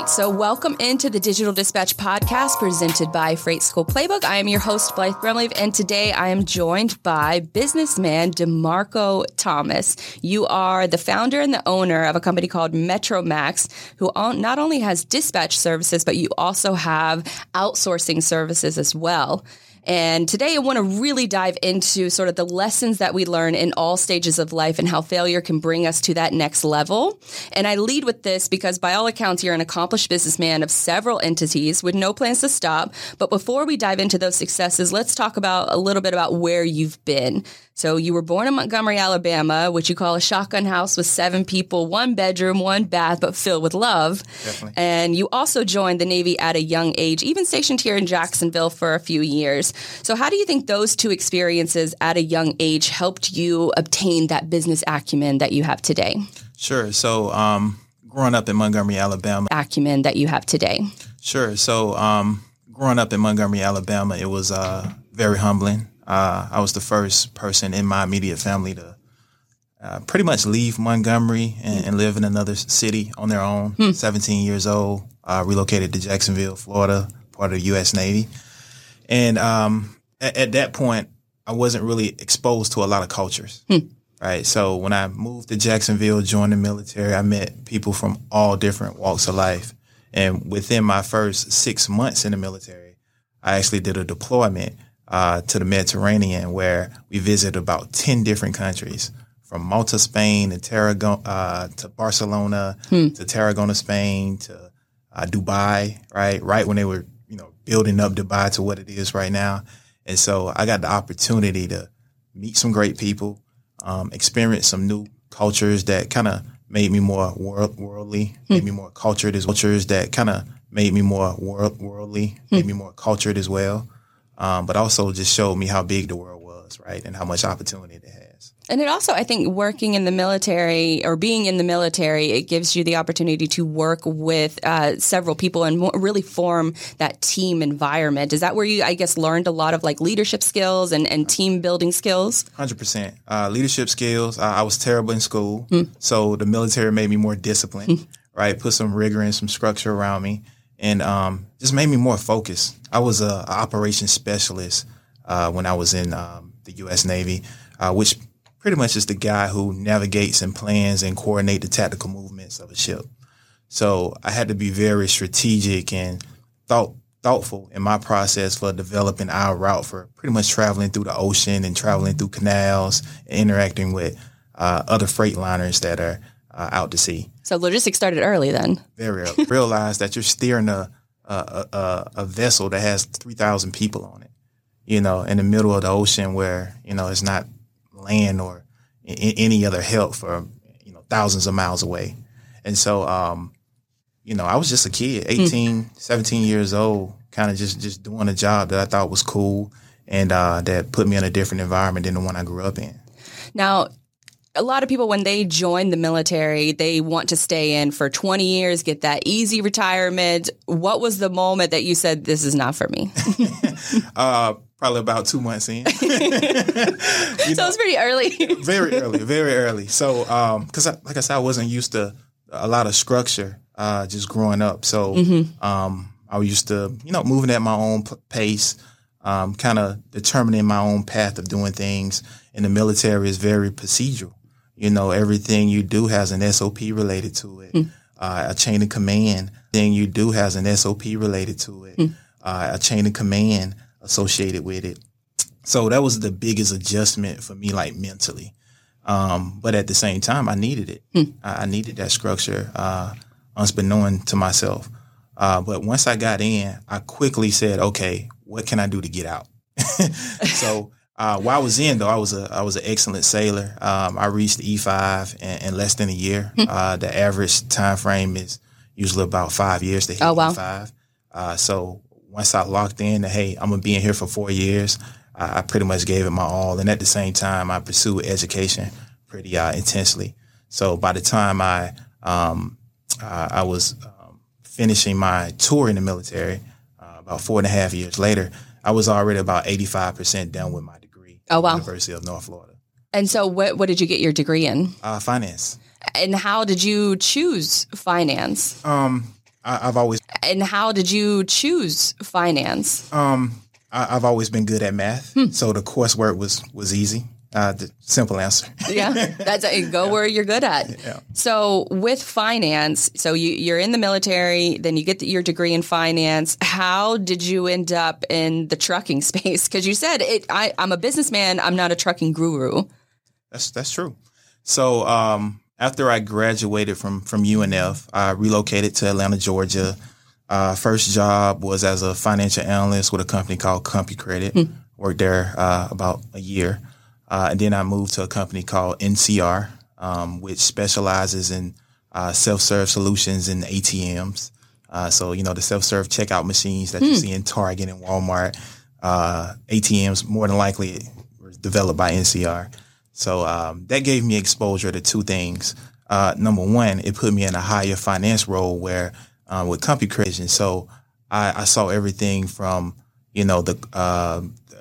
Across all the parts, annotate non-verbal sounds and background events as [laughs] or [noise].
right, so welcome into the Digital Dispatch podcast presented by Freight School Playbook. I am your host, Blythe Brumleve, and today I am joined by businessman DeMarco Thomas. You are the founder and the owner of a company called MetroMax, who not only has dispatch services, but you also have outsourcing services as well. And today I want to really dive into sort of the lessons that we learn in all stages of life and how failure can bring us to that next level. And I lead with this because by all accounts, you're an accomplished businessman of several entities with no plans to stop. But before we dive into those successes, let's talk about a little bit about where you've been. So you were born in Montgomery, Alabama, which you call a shotgun house with seven people, one bedroom, one bath, but filled with love. Definitely. And you also joined the Navy at a young age, even stationed here in Jacksonville for a few years. So how do you think those two experiences at a young age helped you obtain that business acumen that you have today? Sure. So um, growing up in Montgomery, Alabama. Acumen that you have today. Sure. So um, growing up in Montgomery, Alabama, it was uh, very humbling. Uh, I was the first person in my immediate family to uh, pretty much leave Montgomery and, and, live in another city on their own. Hmm. 17 years old, uh, relocated to Jacksonville, Florida, part of the U.S. Navy. And um, at, at, that point, I wasn't really exposed to a lot of cultures. Hmm. Right. So when I moved to Jacksonville, joined the military, I met people from all different walks of life. And within my first six months in the military, I actually did a deployment uh, to the Mediterranean, where we visited about 10 different countries from Malta, Spain, and Tarragona, uh, to Barcelona, hmm. to Tarragona, Spain, to uh, Dubai, right? Right when they were, you know, building up Dubai to what it is right now. And so I got the opportunity to meet some great people, um, experience some new cultures that kind of made me more world, worldly, hmm. made me more cultured as cultures that kind of made me more world, worldly, hmm. made me more cultured as well um, but also just showed me how big the world was, right, and how much opportunity it has. And it also, I think, working in the military or being in the military, it gives you the opportunity to work with uh, several people and really form that team environment. Is that where you, I guess, learned a lot of like leadership skills and, and team building skills? 100%. Uh, leadership skills. Uh, I was terrible in school. Mm. So the military made me more disciplined, mm. right? Put some rigor and some structure around me and um, just made me more focused. I was a, a operations specialist uh, when I was in um, the U.S. Navy, uh, which pretty much is the guy who navigates and plans and coordinate the tactical movements of a ship. So I had to be very strategic and thought thoughtful in my process for developing our route for pretty much traveling through the ocean and traveling through canals and interacting with uh, other freight liners that are uh, out to sea. So logistics started early then. Very early. [laughs] Realize that you're steering a, a, a, a vessel that has 3,000 people on it, you know, in the middle of the ocean where, you know, it's not land or any other help for, you know, thousands of miles away. And so, um, you know, I was just a kid, hmm. 18, mm. 17 years old, kind of just, just doing a job that I thought was cool and uh, that put me in a different environment than the one I grew up in. Now, a lot of people when they join the military they want to stay in for 20 years get that easy retirement. What was the moment that you said this is not for me [laughs] uh, probably about two months in. [laughs] [laughs] So know, it's pretty early. very early very early. So because um, like i said i wasn't used to a lot of structure uh, just growing up. So mm-hmm. um, i was used to you know moving at my own pace um, kind of determining my own path of doing things. In the military is very procedural you know, everything you do has an SOP related to it. Mm. Uh, a chain of command thing you do has an SOP related to it. Mm. Uh, a chain of command associated with it. So that was the biggest adjustment for me, like mentally. Um, but at the same time, I needed it. Mm. I, I, needed that structure, uh, unbeknown to myself. Uh, but once I got in, I quickly said, okay, what can I do to get out? [laughs] so uh, while I was in though, I was a I was an excellent sailor. Um, I reached E five in, in, less than a year. Hmm. uh, the average time frame is usually about five years to hit oh, wow. E five. Uh, so once I locked in, that hey, I'm gonna be in here for four years. I, I pretty much gave it my all, and at the same time, I pursued education pretty uh, intensely. So by the time I um, uh, I was um, finishing my tour in the military, uh, about four and a half years later, I was already about 85 percent done with my Oh wow, University of North Florida. And so, what what did you get your degree in? Uh, finance. And how did you choose finance? Um, I, have always. And how did you choose finance? Um, I, have always been good at math, hmm. so the coursework was was easy. Uh, the simple answer. [laughs] yeah, that's a, go where you're good at. Yeah. So with finance, so you, you're in the military, then you get the, your degree in finance. How did you end up in the trucking [laughs] space? Because you said it. I, I'm a businessman. I'm not a trucking guru. That's that's true. So um, after I graduated from from UNF, I relocated to Atlanta, Georgia. Uh, first job was as a financial analyst with a company called CompuCredit. Hmm. Worked there uh, about a year. Uh, and then I moved to a company called NCR, um, which specializes in uh, self-serve solutions in ATMs. Uh, so, you know, the self-serve checkout machines that mm. you hmm. see in Target and Walmart, uh, ATMs more than likely were developed by NCR. So um, that gave me exposure to two things. Uh, number one, it put me in a higher finance role where uh, with CompuCredit. So I, I, saw everything from, you know, the,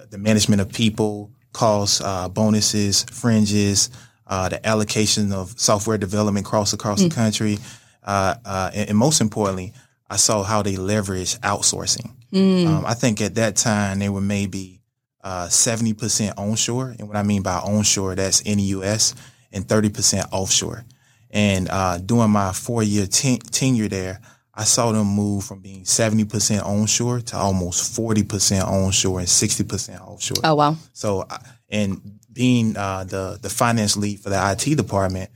the management of people, costs, uh, bonuses, fringes, uh, the allocation of software development across across mm. the country, uh, uh, and, and, most importantly, I saw how they leverage outsourcing. Mm. Um, I think at that time they were maybe uh, seventy percent onshore, and what I mean by onshore, that's in the U.S. and thirty percent offshore. And uh, during my four year ten- tenure there, I saw them move from being 70% onshore to almost 40% onshore and 60% offshore. Oh, wow. So, and being uh, the, the finance lead for the IT department,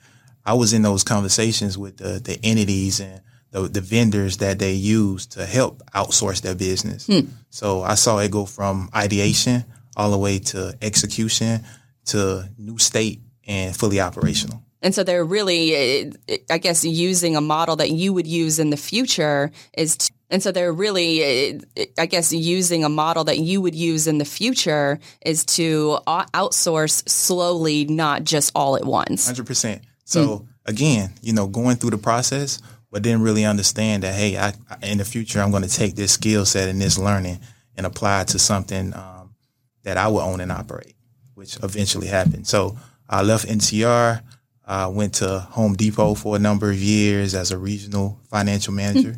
I was in those conversations with the, the entities and the, the vendors that they use to help outsource their business. Hmm. So I saw it go from ideation all the way to execution to new state and fully operational. And so they're really, I guess, using a model that you would use in the future is. To, and so they're really, I guess, using a model that you would use in the future is to outsource slowly, not just all at once. Hundred percent. So mm. again, you know, going through the process, but then really understand that hey, I, in the future, I'm going to take this skill set and this learning and apply it to something um, that I will own and operate, which eventually happened. So I left NCR. I uh, went to Home Depot for a number of years as a regional financial manager.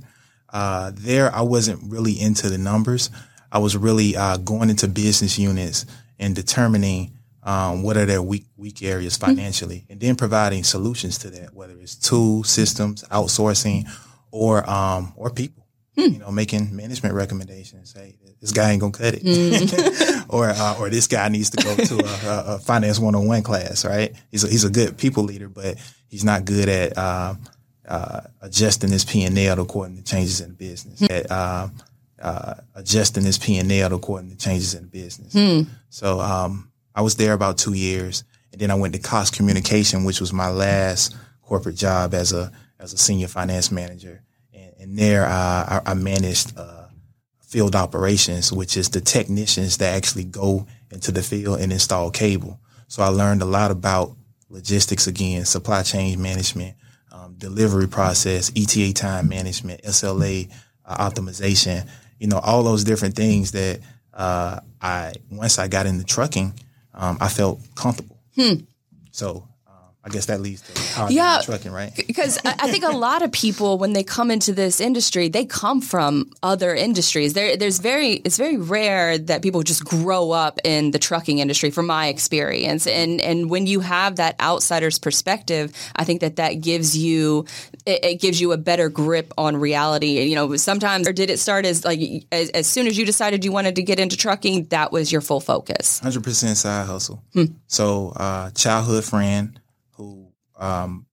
uh, there, I wasn't really into the numbers. I was really uh, going into business units and determining um, what are their weak weak areas financially, and then providing solutions to that, whether it's tools, systems, outsourcing, or um, or people. Hmm. You know, making management recommendations. Hey, this guy ain't gonna cut it, mm. [laughs] or uh, or this guy needs to go to a, a finance one on one class, right? He's a, he's a good people leader, but he's not good at uh, uh, adjusting his P and L according to changes in the business. Mm. At uh, uh, adjusting his P and L according to changes in the business. Mm. So um, I was there about two years, and then I went to Cox Communication, which was my last corporate job as a as a senior finance manager, and, there uh, I, I managed field operations, which is the technicians that actually go into the field and install cable. So I learned a lot about logistics again, supply chain management, um, delivery process, ETA time management, SLA uh, optimization, you know, all those different things that uh, I, once I got into trucking, um, I felt comfortable. Hmm. So I guess that leads to how yeah, trucking, right? Because I think a lot of people, when they come into this industry, they come from other industries. There, there's very, it's very rare that people just grow up in the trucking industry, from my experience. And and when you have that outsider's perspective, I think that that gives you, it, it gives you a better grip on reality. You know, sometimes, or did it start as like as, as soon as you decided you wanted to get into trucking, that was your full focus? Hundred percent side hustle. Hmm. So, uh, childhood friend um,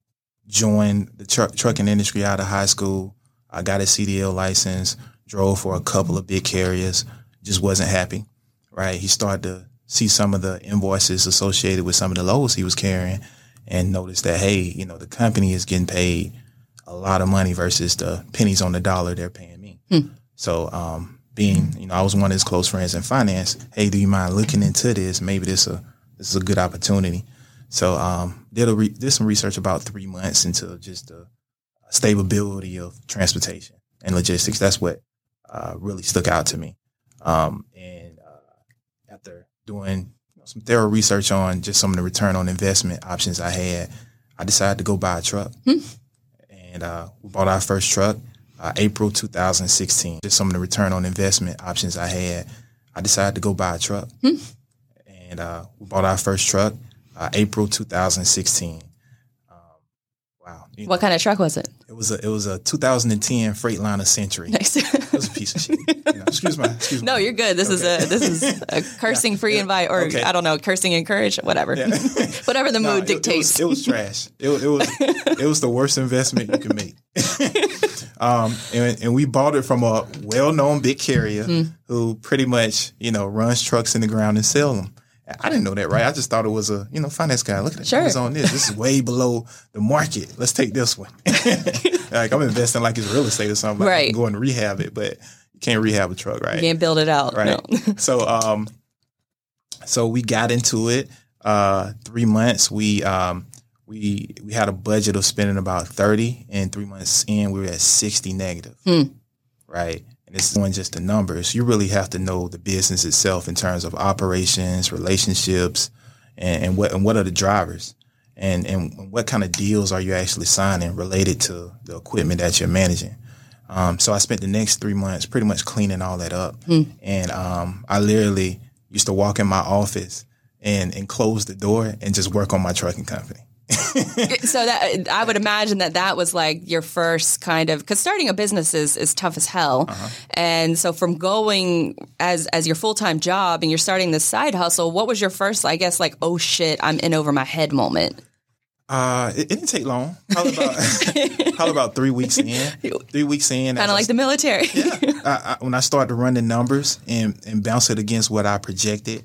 joined the tr- trucking industry out of high school. I got a CDL license, drove for a couple of big carriers, just wasn't happy. Right, he started to see some of the invoices associated with some of the loads he was carrying, and noticed that hey, you know, the company is getting paid a lot of money versus the pennies on the dollar they're paying me. Hmm. So, um, being you know, I was one of his close friends in finance. Hey, do you mind looking into this? Maybe this a this is a good opportunity. So um, did a re- did some research about three months into just the stability of transportation and logistics. That's what uh, really stuck out to me. Um, and uh, after doing you know, some thorough research on just some of the return on investment options I had, I decided to go buy a truck. Hmm. And uh, we bought our first truck. uh, April 2016. Just some of the return on investment options I had. I decided to go buy a truck, hmm. and uh, we bought our first truck uh, April 2016. Um, wow! what know, kind of truck was it? It was a it was a 2010 Freightliner Century. [laughs] Nice. it was a piece of shit. [laughs] You know, excuse my excuse No, you're good. This okay. is a this is a [laughs] cursing yeah, free yeah. invite or okay. I don't know, cursing encouraged, whatever. Yeah. whatever the no, mood dictates. It, it, was, it was trash. It, it was it was the worst investment you could make. Um, and, and, we bought it from a well-known big carrier mm. who pretty much, you know, runs trucks in the ground and sell them. I didn't know that, right? I just thought it was a, you know, finance guy. Look at that. Sure. He's on this. This is way below the market. Let's take this one. [laughs] like I'm investing like it's real estate or something. Right. I can go and rehab it, but you can't rehab a truck, right? You can't build it out. Right. No. [laughs] so, um, so we got into it. Uh, three months. We, um, we we had a budget of spending about 30 and three months in we were at 60 negative hmm. right and it's not just the numbers. You really have to know the business itself in terms of operations relationships and, and what and what are the drivers? And and what kind of deals are you actually signing related to the equipment that you're managing? Um, so I spent the next three months pretty much cleaning all that up. Hmm. and um, I literally used to walk in my office and and close the door and just work on my trucking company [laughs] so that I would imagine that that was like your first kind of because starting a business is, is tough as hell, uh-huh. and so from going as as your full time job and you're starting this side hustle, what was your first, I guess, like oh shit, I'm in over my head moment? Uh, it, it, didn't take long. Probably about, [laughs] probably about three weeks in. Three weeks in, kind of like the military. yeah. I, I, when I started to run the numbers and and bounce it against what I projected,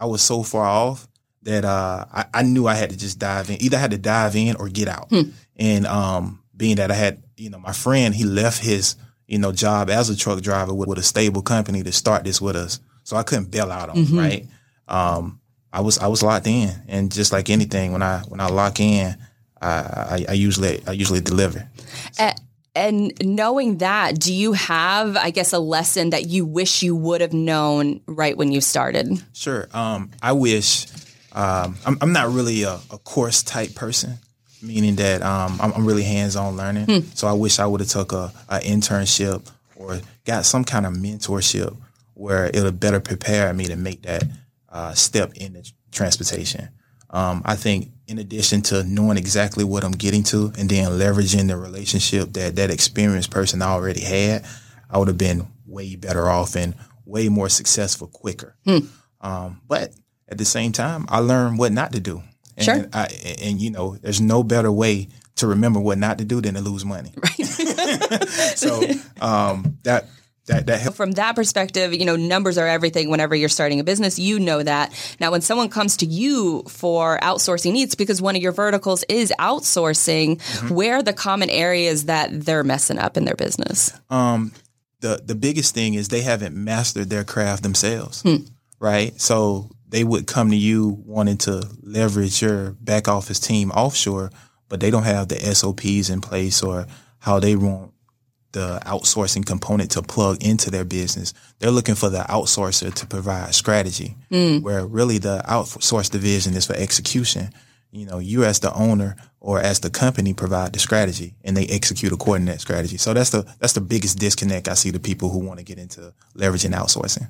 I was so far off that uh, I, I, knew I had to just dive in. Either I had to dive in or get out. Hmm. And um, being that I had, you know, my friend, he left his, you know, job as a truck driver with, with a stable company to start this with us. So I couldn't bail out on mm-hmm. him, right? Um, I was I was locked in, and just like anything, when I when I lock in, I, I, I usually I usually deliver. So. and knowing that, do you have, I guess, a lesson that you wish you would have known right when you started? Sure. Um, I wish um, I'm, I'm, not really a, a, course type person, meaning that um, I'm, I'm, really hands on learning. Hmm. So I wish I would have took a, a, internship or got some kind of mentorship where it would better prepare me to make that uh, step in the transportation. Um, I think in addition to knowing exactly what I'm getting to and then leveraging the relationship that that experienced person already had, I would have been way better off and way more successful quicker. Hmm. Um, but at the same time, I learned what not to do. And sure. I, and you know, there's no better way to remember what not to do than to lose money. [laughs] Right. [laughs] so um, that that, that From that perspective, you know, numbers are everything whenever you're starting a business. You know that. Now, when someone comes to you for outsourcing needs, because one of your verticals is outsourcing, mm-hmm. where are the common areas that they're messing up in their business? Um, the, the biggest thing is they haven't mastered their craft themselves, hmm. right? So they would come to you wanting to leverage your back office team offshore, but they don't have the SOPs in place or how they want the outsourcing component to plug into their business. They're looking for the outsourcer to provide strategy, mm. where really the outsource division is for execution. You know, you as the owner or as the company provide the strategy and they execute according to that strategy. So that's the that's the biggest disconnect I see to people who want to get into leveraging outsourcing.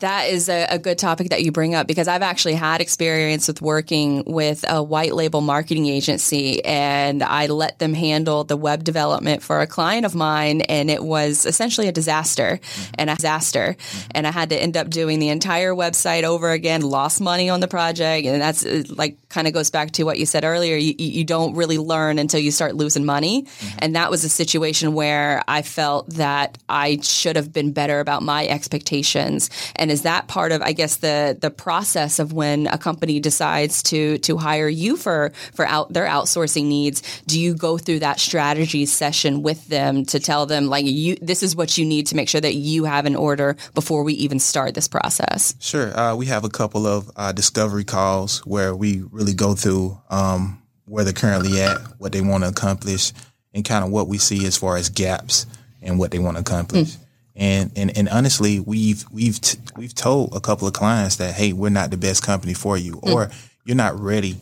That is a, a, good topic that you bring up because I've actually had experience with working with a white label marketing agency and I let them handle the web development for a client of mine and it was essentially a disaster mm-hmm. and a disaster mm-hmm. and I had to end up doing the entire website over again, lost money on the project and that's like kind of goes back to what you said earlier. You, you don't really learn until you start losing money. Mm-hmm. And that was a situation where I felt that I should have been better about my expectations. And is that part of, I guess, the the process of when a company decides to to hire you for for out their outsourcing needs? Do you go through that strategy session with them to tell them like you this is what you need to make sure that you have an order before we even start this process? Sure, uh, we have a couple of uh, discovery calls where we really go through um, where they're currently at, what they want to accomplish, and kind of what we see as far as gaps and what they want to accomplish. Mm. And, and and honestly, we've we've t- we've told a couple of clients that hey, we're not the best company for you, mm. or you're not ready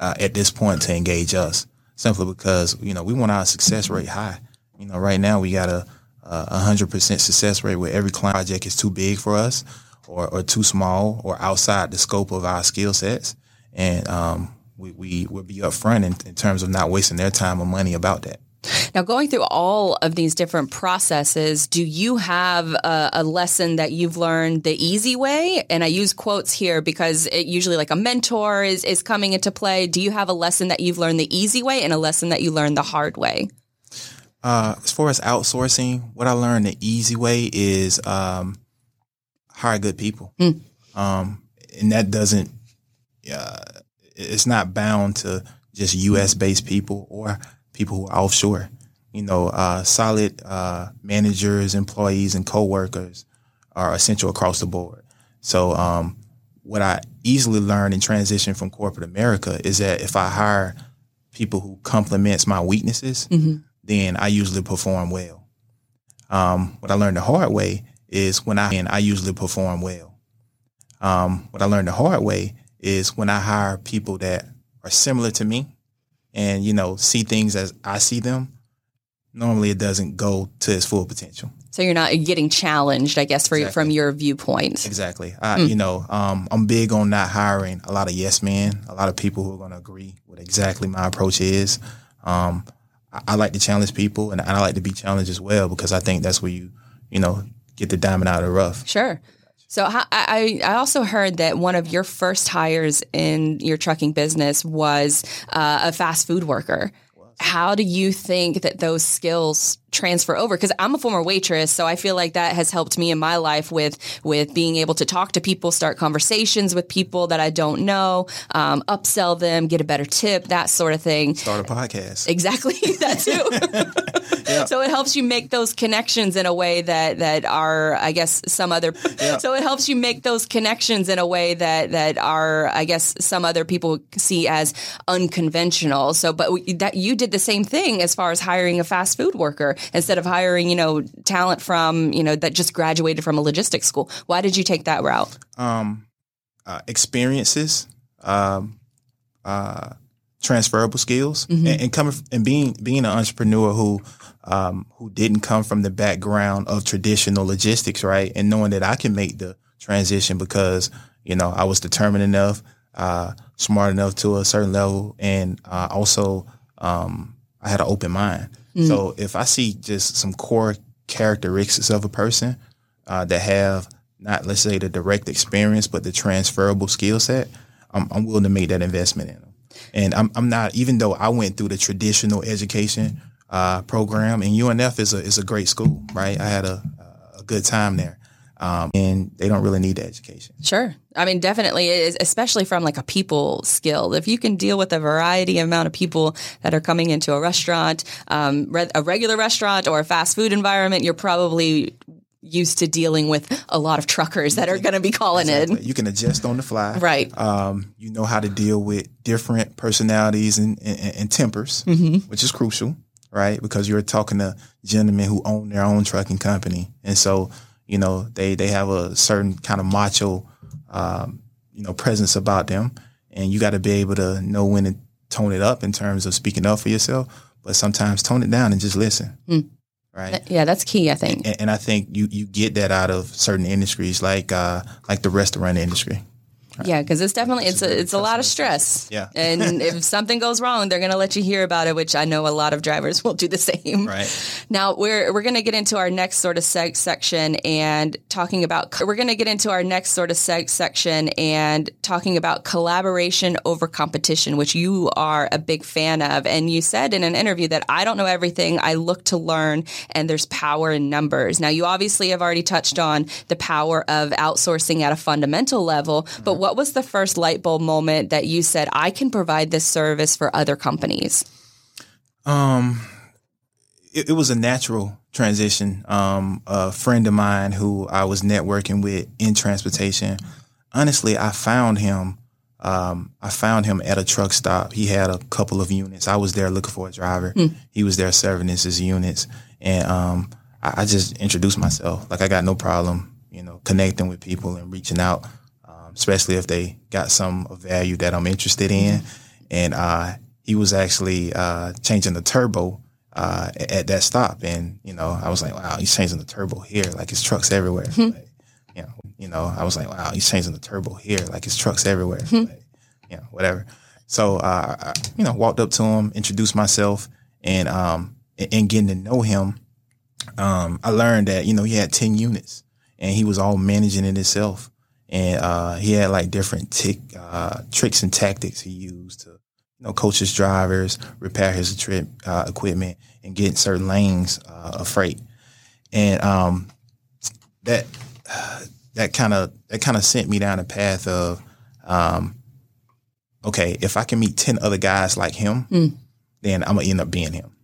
uh, at this point to engage us, simply because you know we want our success rate high. You know, right now we got a a hundred percent success rate where every client project is too big for us, or, or too small, or outside the scope of our skill sets, and um, we we will be upfront in, in terms of not wasting their time or money about that. Now, going through all of these different processes, do you have a, a, lesson that you've learned the easy way? And I use quotes here because it usually like a mentor is, is coming into play. Do you have a lesson that you've learned the easy way and a lesson that you learned the hard way? Uh, as far as outsourcing, what I learned the easy way is um, hire good people. Mm. Um, and that doesn't, uh, it's not bound to just US based people or people who are offshore. You know, uh, solid uh, managers, employees, and coworkers are essential across the board. So, um, what I easily learned in transition from corporate America is that if I hire people who complements my weaknesses, mm-hmm. then I usually perform well. Um, what I learned the hard way is when I and I usually perform well. Um, what I learned the hard way is when I hire people that are similar to me and you know see things as I see them, normally it doesn't go to its full potential. So you're not getting challenged, I guess, for, exactly. from your viewpoint. Exactly. I, mm. You know, um, I'm big on not hiring a lot of yes men, a lot of people who are going to agree with exactly my approach is. Um, I, I, like to challenge people, and I like to be challenged as well because I think that's where you, you know, get the diamond out of the rough. Sure. So I, I also heard that one of your first hires in your trucking business was uh, a fast food worker. How do you think that those skills transfer over because I'm a former waitress, so I feel like that has helped me in my life with with being able to talk to people, start conversations with people that I don't know, um, upsell them, get a better tip, that sort of thing. Start a podcast. Exactly, [laughs] that too. [laughs] [laughs] yeah. So it helps you make those connections in a way that that are, I guess, some other. Yeah. So it helps you make those connections in a way that that are, I guess, some other people see as unconventional. So, but that you did the same thing as far as hiring a fast food worker instead of hiring, you know, talent from, you know, that just graduated from a logistics school? Why did you take that route? Um, uh, experiences, um, uh, transferable skills, mm-hmm. and, and, coming and being being an entrepreneur who um, who didn't come from the background of traditional logistics, right? And knowing that I can make the transition because you know I was determined enough, uh, smart enough to a certain level, and uh, also um, I had an open mind. Mm. So if I see just some core characteristics of a person uh, that have not let's say the direct experience, but the transferable skill set, I'm, I'm, willing to make that investment in them. And I'm, I'm not even though I went through the traditional education uh, program, and UNF is a is a great school, right? I had a, a good time there um, and they don't really need the education. Sure. I mean, definitely, especially from like a people skill. If you can deal with a variety amount of people that are coming into a restaurant, um, re- a regular restaurant or a fast food environment, you're probably used to dealing with a lot of truckers that are going to be calling exactly. in. You can adjust on the fly. Right. Um, you know how to deal with different personalities and, and, and tempers, mm-hmm. which is crucial, right? Because you're talking to gentlemen who own their own trucking company. And so, you know, they they have a certain kind of macho, um, you know, presence about them, and you got to be able to know when to tone it up in terms of speaking up for yourself, but sometimes tone it down and just listen. Mm. Right. Yeah, that's key. I think, and, and, I think you you get that out of certain industries like uh, like the restaurant industry. Yeah, because it's definitely it's a it's a lot of stress. Yeah, [laughs] and if something goes wrong, they're going to let you hear about it, which I know a lot of drivers [laughs] will do the same. Right. Now we're we're going to get into our next sort of seg- section and talking about we're going to get into our next sort of seg- section and talking about collaboration over competition, which you are a big fan of, and you said in an interview that I don't know everything, I look to learn, and there's power in numbers. Now you obviously have already touched on the power of outsourcing at a fundamental level, but what was the first light bulb moment that you said, I can provide this service for other companies? Um, it, it was a natural transition. Um, a friend of mine who I was networking with in transportation, honestly, I found him. Um, I found him at a truck stop. He had a couple of units. I was there looking for a driver. Mm. He was there serving his units, and um, I, I, just introduced myself. Like I got no problem, you know, connecting with people and reaching out especially if they got some value that I'm interested in. And uh, he was actually uh, changing the turbo uh, at that stop, and you know, I was like, wow, he's changing the turbo here, like his trucks everywhere. like, you know, you know, I was like, wow, he's changing the turbo here, like his trucks everywhere. like, you know, whatever. So, uh, I, you know, walked up to him, introduced myself, and um, and getting to know him, um, I learned that you know he had ten units, and he was all managing it himself, and uh, he had like different tick, uh, tricks and tactics he used to you know, coach his drivers, repair his trip uh, equipment, and get certain lanes uh, of freight. And um, that [sighs] that kind of that kind of sent me down a path of, um, okay, if I can meet ten other guys like him, mm. then I'm gonna end up being him,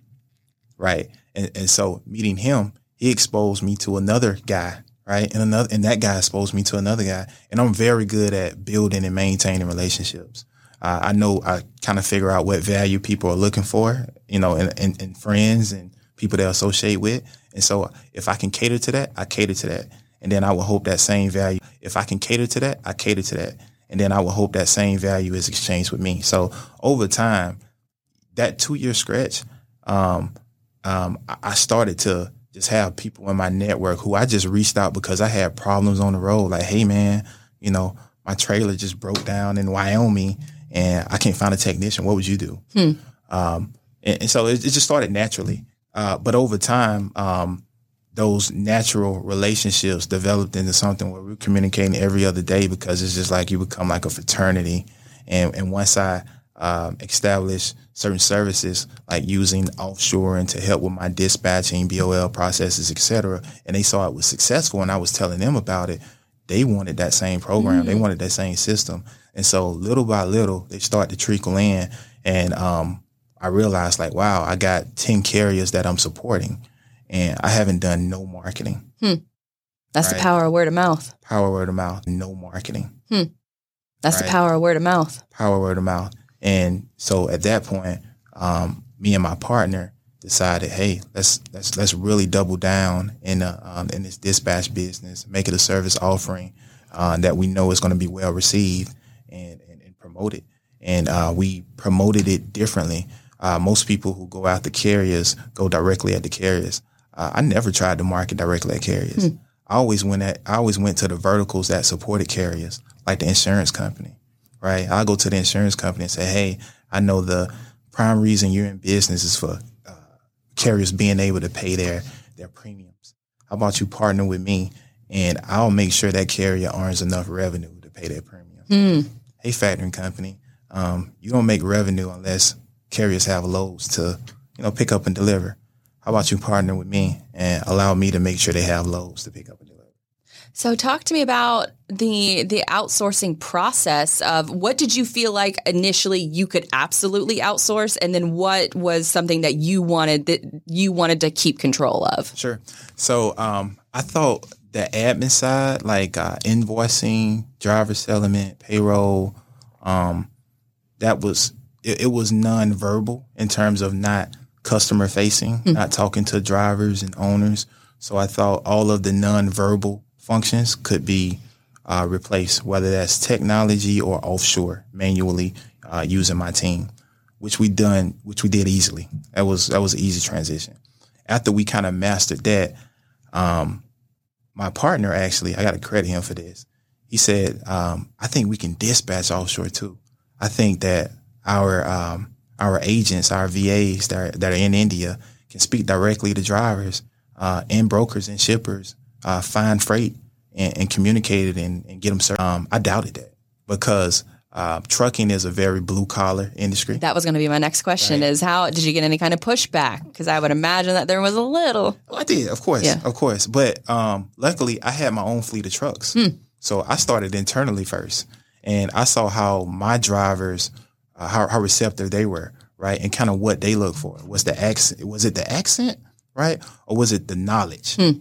right? And, and so meeting him, he exposed me to another guy right? And another, and that guy exposed me to another guy. And I'm very good at building and maintaining relationships. Uh, I know I kind of figure out what value people are looking for, you know, and, and, and friends and people they associate with. And so if I can cater to that, I cater to that. And then I will hope that same value. If I can cater to that, I cater to that. And then I will hope that same value is exchanged with me. So over time, that two year stretch, um, um, I started to just have people in my network who I just reached out because I had problems on the road. Like, hey man, you know, my trailer just broke down in Wyoming and I can't find a technician. What would you do? Hmm. Um, and, and, so it, it, just started naturally. Uh, but over time, um, those natural relationships developed into something where we're communicating every other day because it's just like you become like a fraternity. And, and once I um, established certain services like using offshore and to help with my dispatching, BOL processes, etc., and they saw it was successful, and I was telling them about it, they wanted that same program. Mm-hmm. They wanted that same system. And so little by little, they start to trickle in. And um, I realized like, wow, I got 10 carriers that I'm supporting and I haven't done no marketing. Hmm. That's right? the power of word of mouth. Power of word of mouth, no marketing. Hmm. That's right? the power of word of mouth. Power of word of mouth. And so at that point, um, me and my partner decided, hey, let's let's let's really double down in uh, um, in this dispatch business, make it a service offering uh, that we know is going to be well received, and and, and promote it. And uh, we promoted it differently. Uh, most people who go out the carriers go directly at the carriers. Uh, I never tried to market directly at carriers. Hmm. I always went at I always went to the verticals that supported carriers, like the insurance company. Right, I go to the insurance company and say, hey, I know the prime reason you're in business is for carriers being able to pay their their premiums. How about you partner with me and I'll make sure that carrier earns enough revenue to pay their premium. Mm. Hey, factoring company, um, you don't make revenue unless carriers have loads to, you know, pick up and deliver. How about you partner with me and allow me to make sure they have loads to pick up and deliver? So talk to me about the the outsourcing process of what did you feel like initially you could absolutely outsource and then what was something that you wanted that you wanted to keep control of? Sure. So um, I thought the admin side, like uh, invoicing, driver settlement, payroll, um, that was it, it was non-verbal in terms of not customer facing, mm-hmm. not talking to drivers and owners. So I thought all of the non-verbal functions could be uh, replaced, whether that's technology or offshore, manually uh, using my team, which we done, which we did easily. That was that was an easy transition. After we kind of mastered that, um, my partner actually, I got to credit him for this. He said, um, "I think we can dispatch offshore too. I think that our um, our agents, our VAs that are, that are in India, can speak directly to drivers uh, and brokers and shippers uh, find freight and, and communicate it and, and get them served. Um, I doubted that because uh, trucking is a very blue collar industry. That was going to be my next question: right. is how did you get any kind of pushback? Because I would imagine that there was a little. Well, I did, of course, yeah. of course. But um, luckily, I had my own fleet of trucks, hmm. so I started internally first, and I saw how my drivers, uh, how, how receptive they were, right, and kind of what they look for. Was the accent? Was it the accent, right, or was it the knowledge? Hmm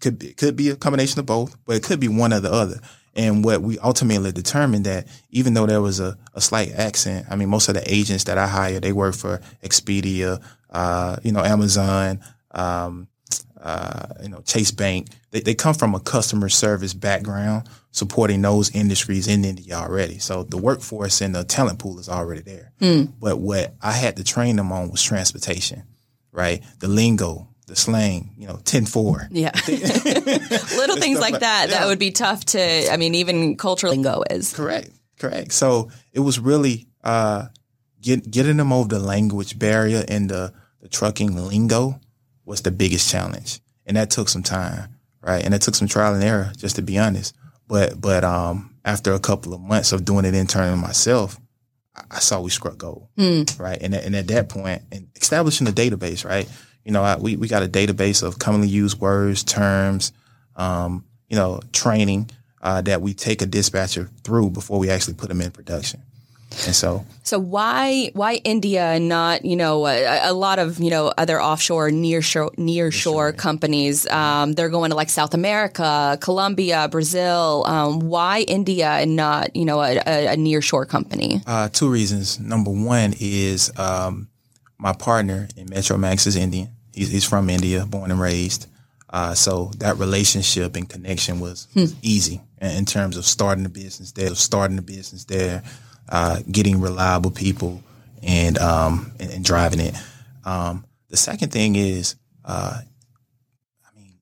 could be, could be a combination of both, but it could be one or the other. And what we ultimately determined that even though there was a, a slight accent, I mean, most of the agents that I hired, they work for Expedia, uh, you know, Amazon, um, uh, you know, Chase Bank. They, they come from a customer service background supporting those industries in India already. So the workforce and the talent pool is already there. Mm. But what I had to train them on was transportation. right? The lingo, the slang, you know, 10 4. Yeah. [laughs] Little [laughs] things like, like that, yeah. that would be tough to, I mean, even cultural lingo is. Correct. Correct. So it was really uh, get, getting them over the language barrier and the, the trucking lingo was the biggest challenge. And that took some time, right? And it took some trial and error, just to be honest. But, but, um, after a couple of months of doing it internally myself, I saw we struck gold, mm. right? And, and at that point, and establishing a database, right? You know, I, we, we got a database of commonly used words, terms, um, you know, training uh, that we take a dispatcher through before we actually put them in production. And so, so why why India and not you know a, a lot of you know other offshore near shore near shore companies? Um, they're going to like South America, Colombia, Brazil. Um, why India and not you know a, a, a near shore company? Uh, two reasons. Number one is um, my partner in Metro Max is Indian. He's, he's from India, born and raised. Uh, so that relationship and connection was, hmm. easy in, in, terms of starting a business there, starting a business there, uh, getting reliable people and, um, and, and driving it. Um, the second thing is, uh, I mean,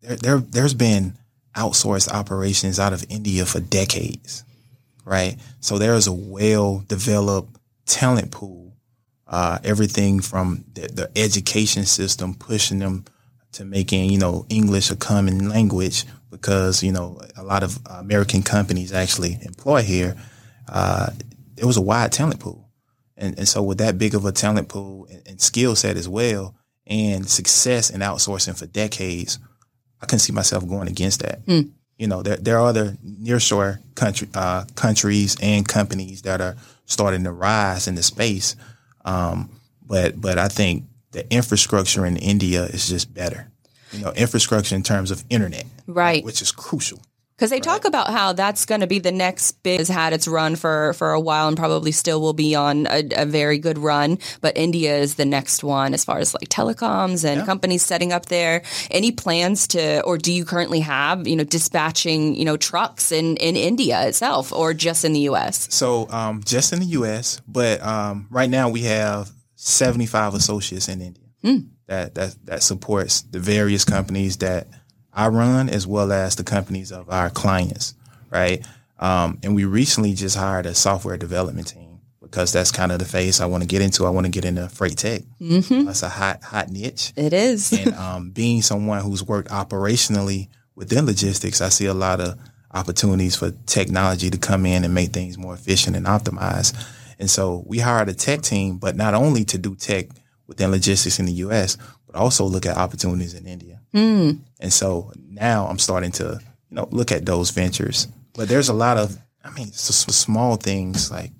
there, there, there's been outsourced operations out of India for decades, right? So there's a well developed talent pool. Uh, everything from the, the education system pushing them to making, you know, English a common language because, you know, a lot of American companies actually employ here. Uh, it was a wide talent pool. And, and so with that big of a talent pool and, and skill set as well and success in outsourcing for decades, I couldn't see myself going against that. Mm. You know, there, there are other nearshore country, uh, countries and companies that are starting to rise in the space. Um, but, but I think the infrastructure in India is just better. You know, infrastructure in terms of internet, right, which is crucial. Because they right. talk about how that's going to be the next big has had its run for for a while and probably still will be on a, a very good run. But India is the next one as far as like telecoms and yeah. companies setting up there. Any plans to, or do you currently have, you know, dispatching, you know, trucks in in India itself, or just in the U.S. So um, just in the U.S., but um, right now we have 75 associates in India mm. that, that, that supports the various companies that I run as well as the companies of our clients, right? Um, and we recently just hired a software development team because that's kind of the phase I want to get into. I want to get into freight tech. Mm-hmm. That's a hot, hot niche. It is. [laughs] and um, being someone who's worked operationally within logistics, I see a lot of opportunities for technology to come in and make things more efficient and optimized. And so we hired a tech team, but not only to do tech within logistics in the U.S., but also look at opportunities in India. Mm. And so now I'm starting to, you know, look at those ventures. But there's a lot of, I mean, small things like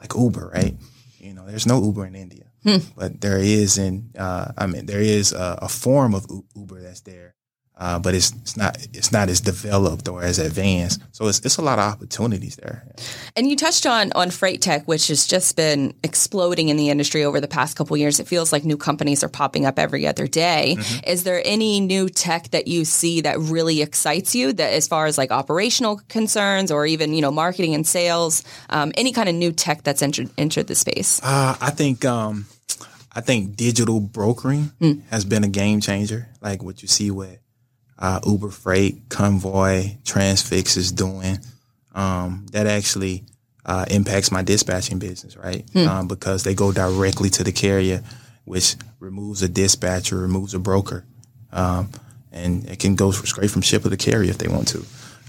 like Uber, right? You know, there's no Uber in India, hmm. but there is in, uh, I mean, there is a, a form of Uber that's there uh, but it's, it's not it's not as developed or as advanced. So it's it's a lot of opportunities there. And you touched on on freight tech, which has just been exploding in the industry over the past couple years. It feels like new companies are popping up every other day. Mm-hmm. Is there any new tech that you see that really excites you? That as far as like operational concerns or even you know marketing and sales, um, any kind of new tech that's entered entered the space? Uh, I think. Um, I think digital brokering mm. has been a game changer. Like what you see with uh, Uber Freight, Convoy, Transfix is doing. Um, that actually uh, impacts my dispatching business, right? Hmm. Um, because they go directly to the carrier, which removes a dispatcher, removes a broker, um, and it can go straight from ship to the carrier if they want to,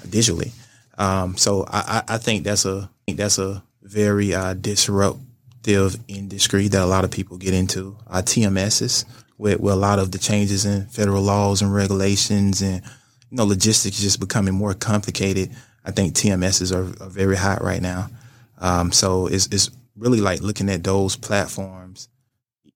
digitally. Um, so I, I, think that's a that's a very uh, disruptive industry that a lot of people get into. Uh, TMSs with, with a lot of the changes in federal laws and regulations and you know logistics just becoming more complicated. I think TMSs are, are very hot right now. Um, so it's, it's really like looking at those platforms.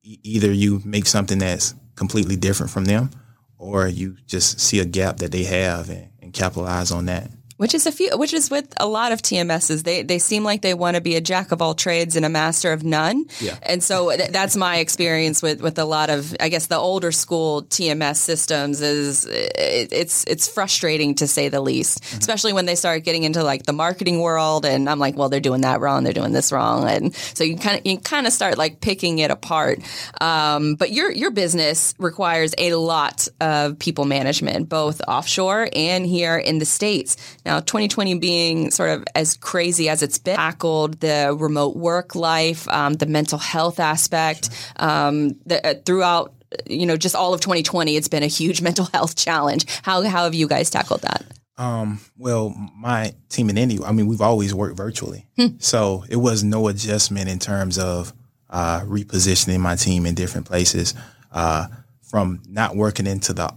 E- either you make something that's completely different from them, or you just see a gap that they have and, and capitalize on that. Which is a few, which is with a lot of TMSs. They they seem like they want to be a jack of all trades and a master of none. Yeah. And so th- that's my experience with with a lot of, I guess, the older school TMS systems is it, it's it's frustrating to say the least, Mm-hmm. especially when they start getting into like the marketing world. And I'm like, well, they're doing that wrong, they're doing this wrong, and so you kind of you kind of start like picking it apart. Um, but your your business requires a lot of people management, both offshore and here in the states. Now, 2020 being sort of as crazy as it's been, tackled the remote work life, um, the mental health aspect, um, the, uh, throughout. You know, just all of 2020, it's been a huge [laughs] mental health challenge. How how have you guys tackled that? Um, well, my team in India, I mean, we've always worked virtually. So it was no adjustment in terms of uh, repositioning my team in different places uh, from not working into the,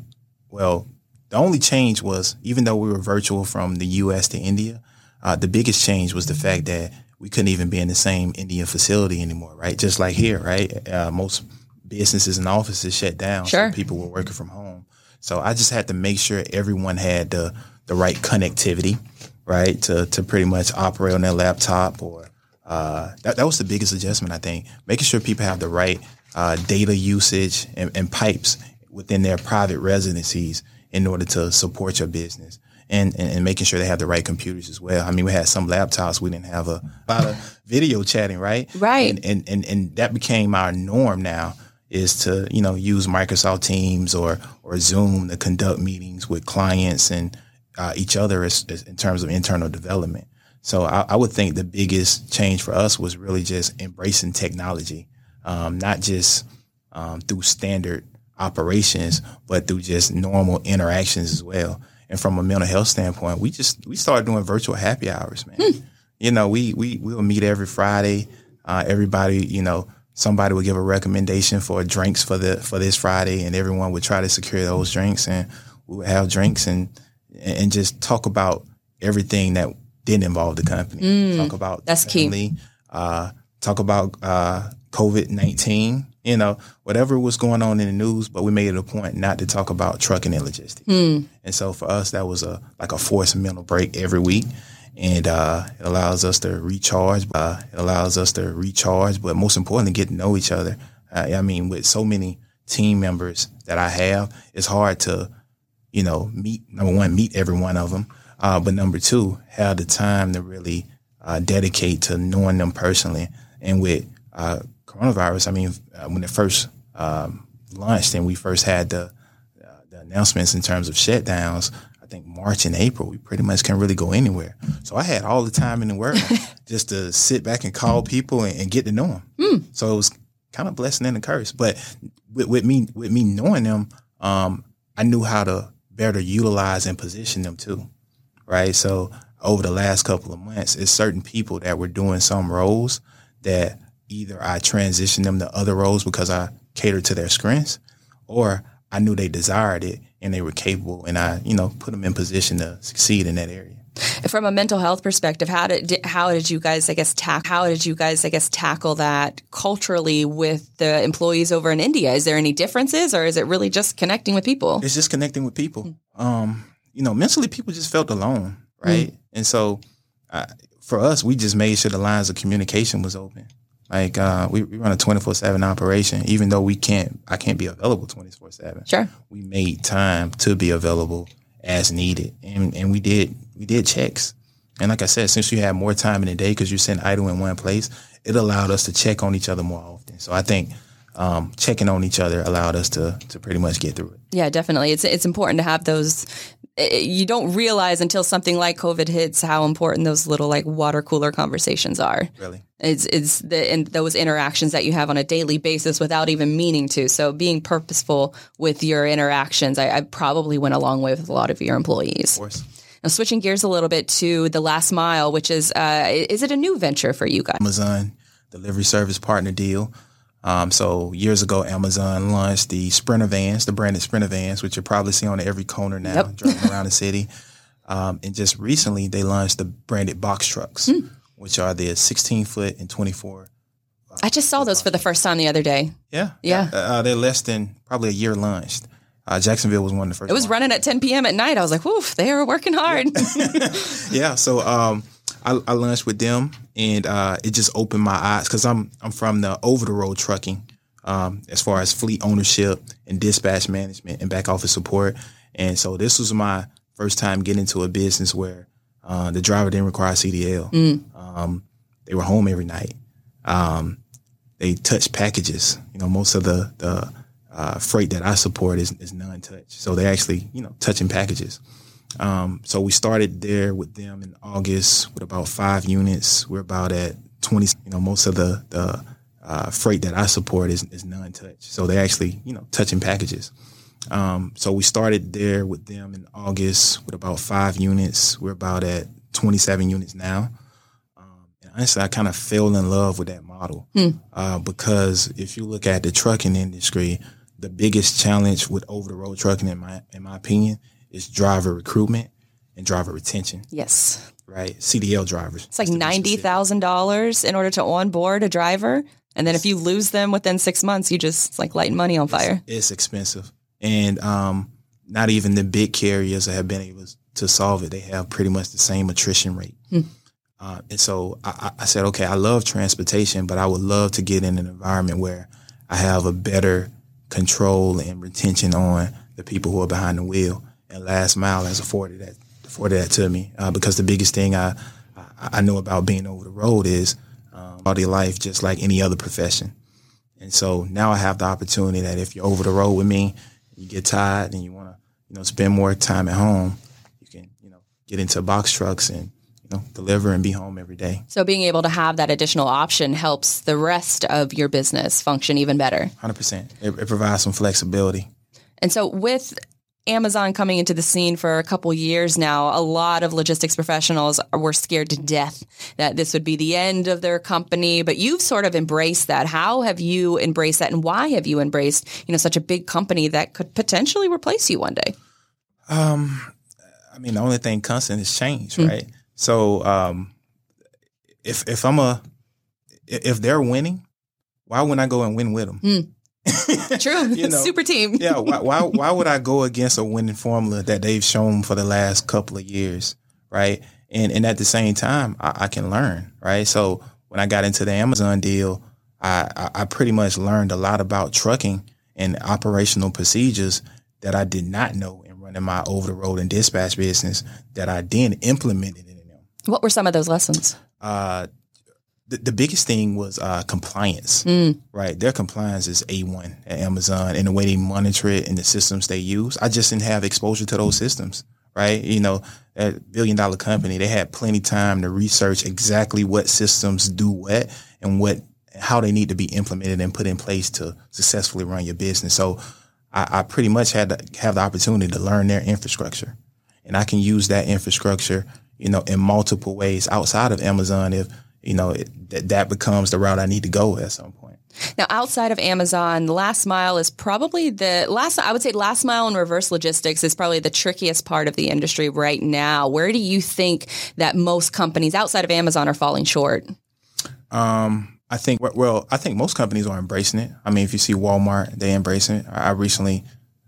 well, the only change was even though we were virtual from the US to India, uh, the biggest change was the fact that we couldn't even be in the same Indian facility anymore, right? Just like here, right? Uh, most businesses and offices shut down. Sure. So people were working from home. So I just had to make sure everyone had the the right connectivity, right, to to pretty much operate on their laptop or uh, that that was the biggest adjustment I think. Making sure people have the right uh, data usage and, and pipes within their private residencies in order to support your business. And, and, and making sure they have the right computers as well. I mean, we had some laptops we didn't have a lot of video chatting, right? Right. And, and and and that became our norm now is to you know use Microsoft Teams or or Zoom to conduct meetings with clients and uh, each other as, as in terms of internal development. So I, I would think the biggest change for us was really just embracing technology, um, not just um, through standard operations, but through just normal interactions as well. And from a mental health standpoint, we just we started doing virtual happy hours, man. You know, we we we will meet every Friday. Uh, everybody, you know, somebody would give a recommendation for drinks for the for this Friday, and everyone would try to secure those drinks, and we would have drinks and and just talk about everything that didn't involve the company. talk about that's key. Uh, talk about uh, COVID nineteen. You know, whatever was going on in the news, but we made it a point not to talk about trucking and logistics. And so for us, that was a like a forced mental break every week, and uh, it allows us to recharge. Uh, it allows us to recharge, but most importantly, get to know each other. Uh, I mean, with so many team members that I have, it's hard to, you know, meet number one, meet every one of them, uh, but number two, have the time to really uh, dedicate to knowing them personally. And with uh, coronavirus, I mean, uh, when it first um, launched and we first had the the announcements in terms of shutdowns, I think March and April, we pretty much can't really go anywhere. So I had all the time in the world [laughs] just to sit back and call people and, and get to know them. So it was kind of blessing and a curse. But with, with me, with me knowing them, um, I knew how to better utilize and position them too. Right. So over the last couple of months, it's certain people that were doing some roles that either I transitioned them to other roles because I catered to their strengths, or I knew they desired it and they were capable, and I, you know, put them in position to succeed in that area. From a mental health perspective, how did, how did you guys, I guess, tack how did you guys, I guess, tackle that culturally with the employees over in India? Is there any differences, or is it really just connecting with people? It's just connecting with people. Um, you know, mentally, people just felt alone, right? And so, uh, for us, we just made sure the lines of communication was open. Like uh, we, we run a twenty four seven operation, even though we can't, I can't be available twenty four seven. Sure. We made time to be available as needed, and and we did we did checks. And like I said, since you had more time in the day because you're sitting idle in one place, it allowed us to check on each other more often. So I think um, checking on each other allowed us to to pretty much get through it. Yeah, definitely. It's it's important to have those. Eh, You don't realize until something like COVID hits how important those little like water cooler conversations are. Really. It's it's the and those interactions that you have on a daily basis without even meaning to. So being purposeful with your interactions, I, I probably went a long way with a lot of your employees. Of course. Now switching gears a little bit to the last mile, which is uh, is it a new venture for you guys? Amazon delivery service partner deal. Um, so years ago, Amazon launched the Sprinter vans, the branded Sprinter vans, which you probably see on every corner now, Yep. driving [laughs] around the city. Um, and just recently, they launched the branded box trucks, which are the 16 foot and 24. I just saw those for the first time the other day. Yeah, Yeah. Uh, they're less than probably a year launched, Uh, Jacksonville was one of the first. It was running at 10 p.m. at night. I was like, "Woof, they are working hard." yeah. [laughs] So um, I, I lunched with them, and uh, it just opened my eyes because I'm I'm from the over the road trucking, um, as far as fleet ownership and dispatch management and back office support, and so this was my first time getting into a business where uh, the driver didn't require CDL. Mm. Um, they were home every night. Um, they touched packages. You know, most of the the uh, freight that I support is, is non-touch, so they actually you know touching packages. Um, so we started there with them in August with about five units. We're about at 20. You know, most of the, the uh, freight that I support is, is non-touch. So they actually, you know, touching packages. Um, so we started there with them in August with about five units. We're about at 27 units now. Um, and honestly, I kind of fell in love with that model hmm. uh, because if you look at the trucking industry, the biggest challenge with over the road trucking, in my in my opinion, is driver recruitment and driver retention. Yes. Right. CDL drivers. It's like ninety thousand dollars in order to onboard a driver, and then if you lose them within six months, you just like lighting money on fire. It's, it's expensive, and um, not even the big carriers have been able to solve it. They have pretty much the same attrition rate. Hmm. Uh, and so I, I, said, okay, I love transportation, but I would love to get in an environment where I have a better control and retention on the people who are behind the wheel and last mile has afforded that afforded that to me uh, because the biggest thing I, I, know about being over the road is um, quality life just like any other profession. And so now I have the opportunity that if you're over the road with me, you get tired and you want to you know spend more time at home, you can you know get into box trucks and you know deliver and be home every day. So being able to have that additional option helps the rest of your business function even better. Hundred percent. It, it provides some flexibility. And so with Amazon coming into the scene for a couple years now, a lot of logistics professionals were scared to death that this would be the end of their company. But you've sort of embraced that. How have you embraced that, and why have you embraced you know such a big company that could potentially replace you one day? Um, I mean, the only thing constant is change, mm-hmm. right? So, um, if if I'm a if they're winning, why wouldn't I go and win with them? Mm. [laughs] True. you know, Super team. yeah. Why, why, why would I go against a winning formula that they've shown for the last couple of years? Right. And, and at the same time, I, I can learn. Right. So when I got into the Amazon deal, I, I, I pretty much learned a lot about trucking and operational procedures that I did not know in running my over the road and dispatch business that I then implemented in them. What were some of those lessons? Uh, the, the biggest thing was uh, compliance, mm. right? Their compliance is A1 at Amazon and the way they monitor it and the systems they use. I just didn't have exposure to those systems, right? You know, that billion dollar company, they had plenty time to research exactly what systems do what and what, how they need to be implemented and put in place to successfully run your business. So I, I pretty much had to have the opportunity to learn their infrastructure and I can use that infrastructure, you know, in multiple ways outside of Amazon if, you know, it, that, that becomes the route I need to go at some point. Now, outside of Amazon, last mile is probably the last, I would say last mile and reverse logistics is probably the trickiest part of the industry right now. Where do you think that most companies outside of Amazon are falling short? Um, I think, well, I think most companies are embracing it. I mean, if you see Walmart, they embrace it. I recently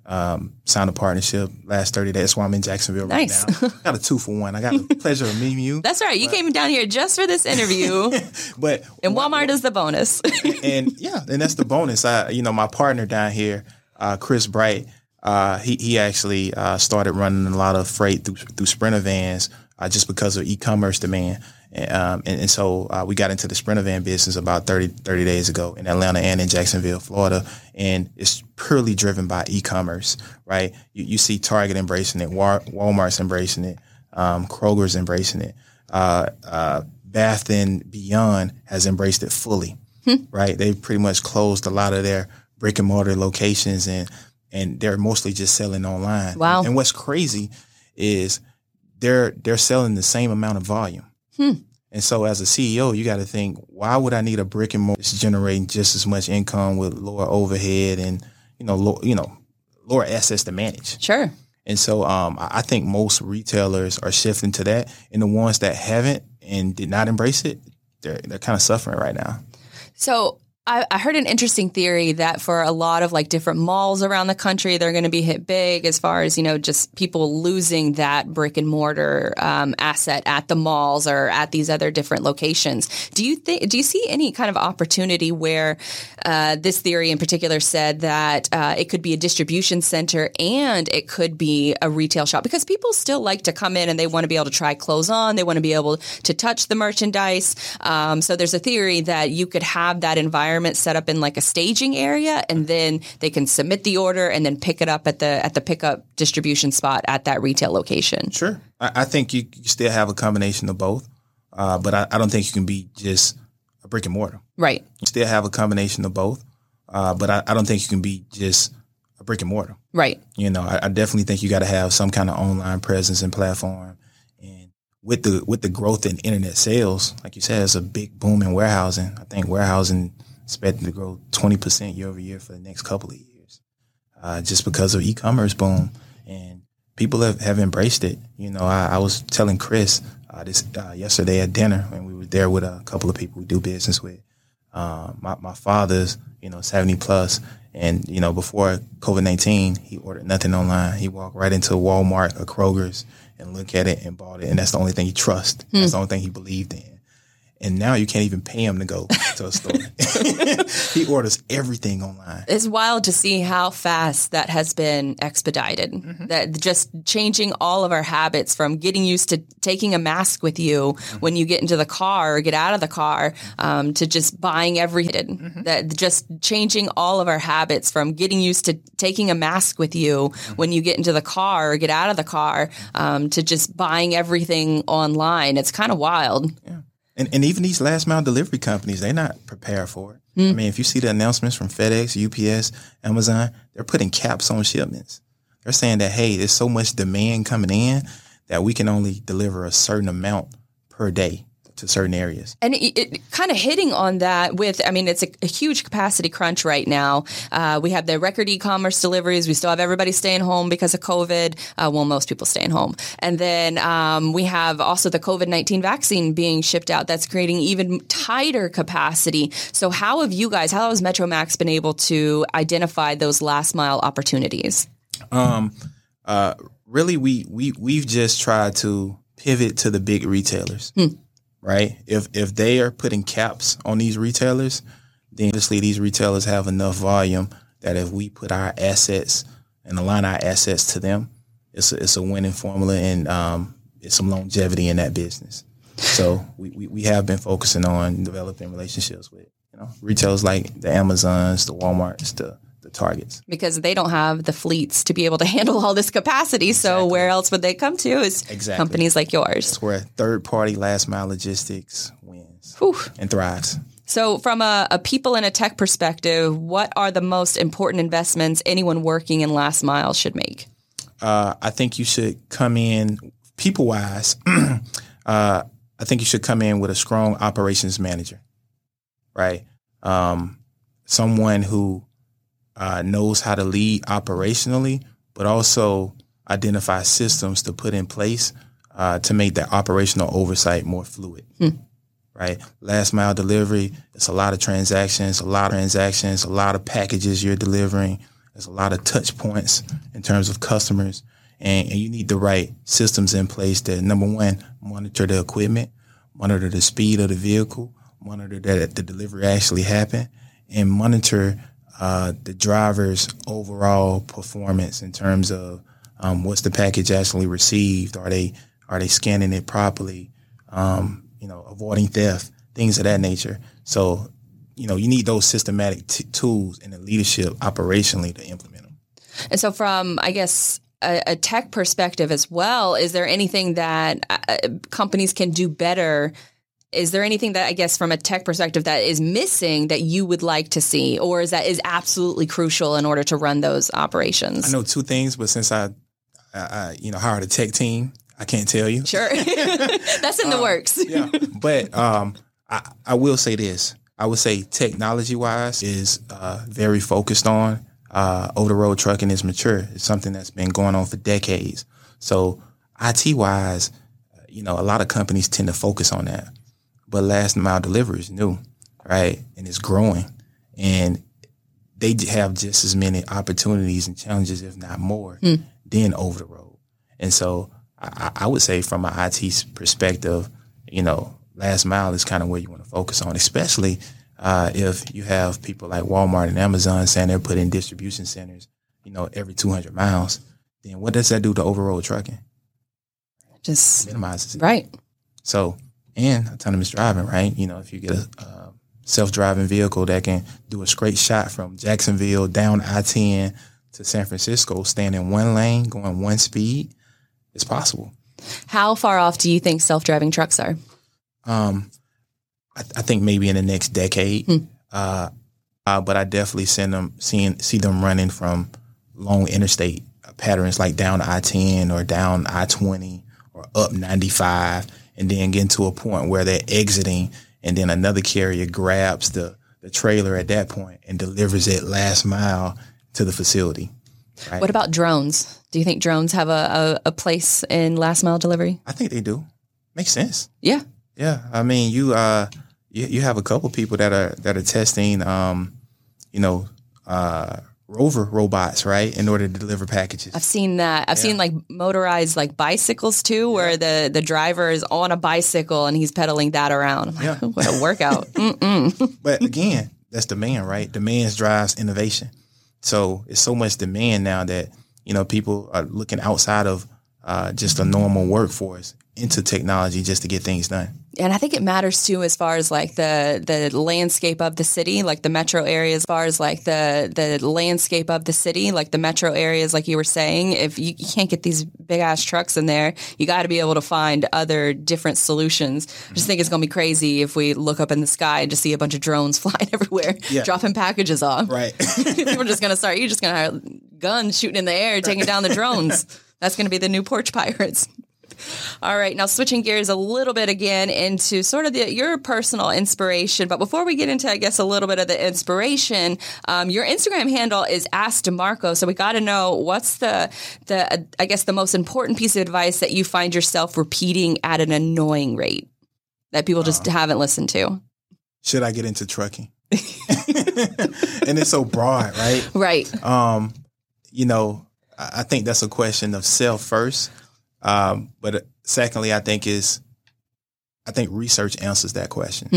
um, signed a partnership last 30 days. That's why I'm in Jacksonville nice. right now. got a two for one. I got the [laughs] pleasure of meeting you. That's right. You but, came down here just for this [laughs] interview. but and Walmart is the bonus. and, and, yeah, and that's the bonus. I, you know, my partner down here, uh, Chris Bright, uh, he he actually uh, started running a lot of freight through through Sprinter vans uh, just because of e-commerce demand. Um, and, and, so uh, we got into the Sprinter van business about 30, 30 days ago in Atlanta and in Jacksonville, Florida. And it's purely driven by e-commerce, right? You, you see Target embracing it, Walmart's embracing it, um, Kroger's embracing it. Uh, uh, Bath and Beyond has embraced it fully, hmm. right? They've pretty much closed a lot of their brick and mortar locations and, and they're mostly just selling online. Wow. And what's crazy is they're, they're selling the same amount of volume Hmm. And so as a CEO, you got to think, why would I need a brick and mortar that's generating just as much income with lower overhead and, you know, low, you know, lower assets to manage? Sure. And so um, I think most retailers are shifting to that. And the ones that haven't and did not embrace it, they're, they're kind of suffering right now. So I, I, heard an interesting theory that for a lot of like different malls around the country, they're going to be hit big as far as you know, just people losing that brick and mortar um, asset at the malls or at these other different locations. Do you think? Do you see any kind of opportunity where uh, this theory in particular said that uh, it could be a distribution center and it could be a retail shop because people still like to come in and they want to be able to try clothes on, they want to be able to touch the merchandise. Um, so there's a theory that you could have that environment environment set up in like a staging area and then they can submit the order and then pick it up at the at the pickup distribution spot at that retail location. Sure. I, I think you, you, still have a combination of both. Uh, but I, I, don't think you can be just a brick and mortar. Right. You still have a combination of both. Uh, but I, I, don't think you can be just a brick and mortar. Right. You know, I, definitely think you got to have some kind of online presence and platform And with the with the growth in internet sales, like you said, it's a big boom in warehousing. I think warehousing expected to grow 20% year over year for the next couple of years, uh, just because of e-commerce boom. And people have, have embraced it. You know, I, I was telling Chris uh, this uh, yesterday at dinner when we were there with a couple of people we do business with. Uh, my, my father's, you know, 70 plus, and you know, before COVID 19, he ordered nothing online. He walked right into Walmart or Kroger's and look at it and bought it, and that's the only thing he trusts. Hmm. That's the only thing he believed in and now you can't even pay him to go to a store. [laughs] [laughs] he orders everything online. It's wild to see how fast that has been expedited. Mm-hmm. That just changing all of our habits from getting used to taking a mask with you mm-hmm. when you get into the car or get out of the car um, to just buying everything. Mm-hmm. That just changing all of our habits from getting used to taking a mask with you mm-hmm. when you get into the car or get out of the car um, to just buying everything online. It's kind of wild. Yeah. And, and even these last mile delivery companies, they're not prepared for it. Mm. I mean, if you see the announcements from FedEx, UPS, Amazon, they're putting caps on shipments. They're saying that, hey, there's so much demand coming in that we can only deliver a certain amount per day to certain areas. And it, it kind of hitting on that with, I mean, it's a, a huge capacity crunch right now. Uh, we have the record e-commerce deliveries. We still have everybody staying home because of COVID. Uh, well, most people staying home. And then um, we have also the COVID-19 vaccine being shipped out. That's creating even tighter capacity. So how have you guys, how has Metromax been able to identify those last mile opportunities? Um, uh, really, we, we, we've just tried to pivot to the big retailers. Hmm right? If if they are putting caps on these retailers, then obviously these retailers have enough volume that if we put our assets and align our assets to them, it's a, it's a winning formula and um, it's some longevity in that business. So we, we, we have been focusing on developing relationships with you know retailers like the Amazons, the WalMarts, the targets because they don't have the fleets to be able to [laughs] handle all this capacity. Exactly. So where else would they come to? Is exactly. companies like yours. That's where third party last mile logistics wins Whew. and thrives. So, from a, a, people and a tech perspective, what are the most important investments anyone working in last mile should make? Uh, I think you should come in people wise. [clears throat] uh, I think you should come in with a strong operations manager, right? Um, someone who uh, knows how to lead operationally, but also identify systems to put in place uh, to make that operational oversight more fluid. Hmm. Right, last mile delivery. It's a lot of transactions, a lot of transactions, a lot of packages you're delivering. There's a lot of touch points in terms of customers, and, and you need the right systems in place that number one monitor the equipment, monitor the speed of the vehicle, monitor that the delivery actually happened, and monitor uh, the driver's overall performance in terms of um, what's the package actually received? Are they are they scanning it properly? Um, you know, avoiding theft, things of that nature. So, you know, you need those systematic t- tools and the leadership operationally to implement them. And so, from I guess a, a tech perspective as well, is there anything that uh, companies can do better is there anything that I guess from a tech perspective that is missing that you would like to see, or is that is absolutely crucial in order to run those operations? I know two things, but since I, I, I you know, hired a tech team, I can't tell you. Sure, [laughs] that's in the um, works. yeah, but um, I, I will say this: I would say technology wise is uh, very focused on uh, over the road trucking is mature. It's something that's been going on for decades. So IT wise, you know, a lot of companies tend to focus on that but last mile delivery is new, right? And it's growing. and they have just as many opportunities and challenges, if not more, Hmm. than over the road. And so I, I would say from an IT perspective, you know, last mile is kind of where you want to focus on, especially uh, if you have people like Walmart and Amazon saying they're putting distribution centers, you know, every 200 miles. Then what does that do to over-road trucking? Just Minimizes it. right. So, and autonomous driving, right? You know, if you get a uh, self-driving vehicle that can do a straight shot from Jacksonville down I-10 to San Francisco, staying in one lane, going one speed, it's possible. How far off do you think self-driving trucks are? Um, I, I think maybe in the next decade, uh, uh, but I definitely send them seeing see them running from long interstate patterns like down I-10 or down I-20 or up 95, and then getting to a point where they're exiting, and then another carrier grabs the the trailer at that point and delivers it last mile to the facility. What about drones? Do you think drones have a, a, a place in last mile delivery? I think they do. Makes sense. Yeah. Yeah, I mean, you uh, you, you have a couple people that are that are testing, um, you know, uh, rover robots, right, in order to deliver packages. I've seen that. I've seen like motorized like bicycles too, where the the driver is on a bicycle and he's pedaling that around. I'm like, Yeah. [laughs] what a workout. [laughs] [laughs] But again, that's demand, right? Demand drives innovation. So it's so much demand now that you know people are looking outside of uh, just a normal workforce into technology just to get things done. and I think it matters too as far as like the the landscape of the city, like the metro areas. As far as like the the landscape of the city, like the metro areas, like you were saying, if you, you can't get these big ass trucks in there, you got to be able to find other different solutions. I just think it's gonna be crazy if we look up in the sky and just see a bunch of drones [laughs] flying everywhere, Yeah. dropping packages off. Right. [laughs] People are just gonna start. You're just gonna have guns shooting in the air, taking down the [laughs] drones. That's gonna be the new porch pirates. All right, now switching gears a little bit again into sort of the, your personal inspiration. But before we get into, I guess, a little bit of the inspiration, um, your Instagram handle is Ask DeMarco. So we got to know what's the the uh, I guess the most important piece of advice that you find yourself repeating at an annoying rate that people just haven't listened to. Should I get into trucking? [laughs] and it's so broad, right? Right. Um, you know, I think that's a question of self first. Um, but uh, secondly, I think is, I think research answers that question.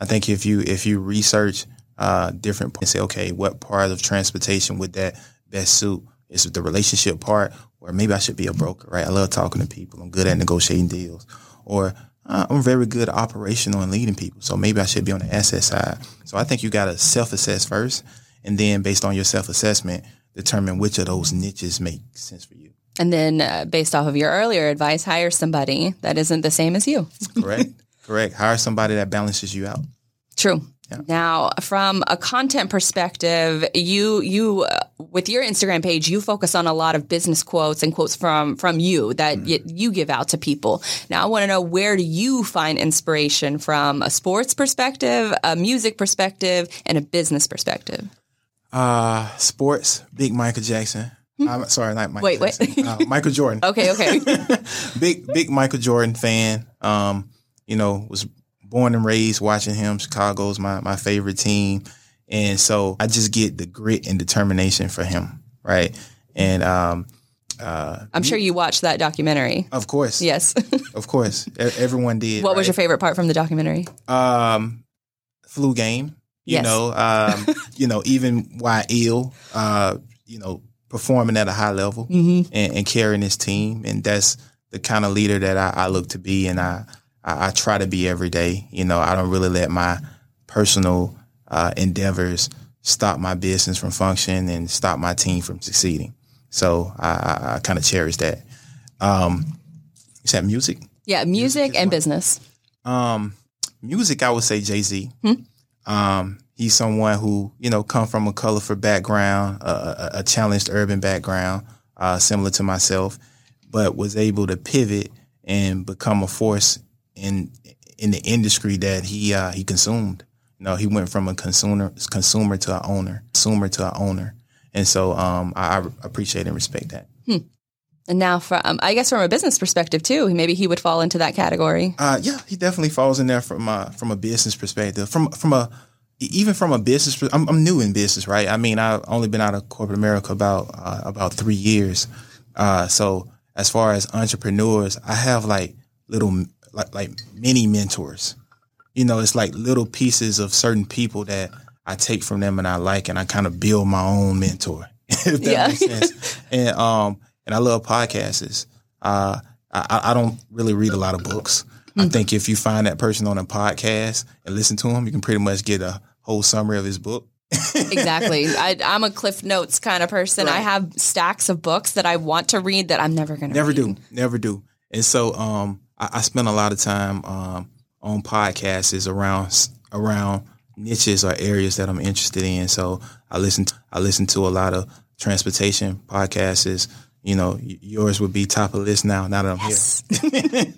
I think if you if you research uh, different and say, okay, what part of transportation would that best suit? Is it the relationship part, or maybe I should be a broker, right? I love talking to people. I'm good at negotiating deals, or uh, I'm very good at operational and leading people. So maybe I should be on the asset side. So I think you got to self assess first, and then based on your self assessment, determine which of those niches make sense for you. And then, uh, based off of your earlier advice, hire somebody that isn't the same as you. Correct. [laughs] Correct. Hire somebody that balances you out. True. Now, from a content perspective, you you uh, with your Instagram page, you focus on a lot of business quotes and quotes from from you that y- you give out to people. Now, I want to know where do you find inspiration from a sports perspective, a music perspective, and a business perspective? Uh, sports, big Michael Jackson. I'm sorry, not Michael Wait, wait. Uh, Michael Jordan. [laughs] Okay, okay. [laughs] big big Michael Jordan fan. Um, you know, was born and raised watching him. Chicago's my my favorite team, and so I just get the grit and determination for him, right? And um, uh, I'm sure you watched that documentary. of course, Yes. [laughs] of course, e- everyone did. what was your favorite part from the documentary? um flu game? You Yes. know, um, you know, even while ill, uh, you know, performing at a high level and, and carrying his team, and that's the kind of leader that I, I look to be, and I, I I try to be every day. You know, I don't really let my personal uh, endeavors stop my business from functioning and stop my team from succeeding. So I, I, I kind of cherish that. Um, is that music? Yeah, music and business. Um, music, I would say Jay Z. Um, he's someone who you know come from a colorful background, a, a, a challenged urban background, uh, similar to myself, but was able to pivot and become a force in in the industry that he uh, he consumed. You know, he went from a consumer consumer to an owner, consumer to an owner, and so um, I, I appreciate and respect that. Hmm. And now, from I guess from a business perspective too, maybe he would fall into that category. Uh, yeah, he definitely falls in there from uh, from a business perspective. From from a even from a business, I'm, I'm, new in business, right? I mean, I've only been out of corporate America about uh, about three years. Uh, so as far as entrepreneurs, I have like little like like mini mentors. You know, it's like little pieces of certain people that I take from them and I like, and I kind of build my own mentor. [laughs] if that yeah. makes sense. [laughs] And um, and I love podcasts. Uh, I, I don't really read a lot of books. I hmm. think if you find that person on a podcast and listen to them, you can pretty much get a whole summary of his book. exactly. [laughs] I, am a Cliff Notes kind of person. Right. I have stacks of books that I want to read that I'm never going to never read. do, never do. And so, um, I, I spend a lot of time um, on podcasts around around niches or areas that I'm interested in. So I listen to, I listen to a lot of transportation podcasts you know, yours would be top of the list now. Now that I'm yes. [laughs] [laughs] here,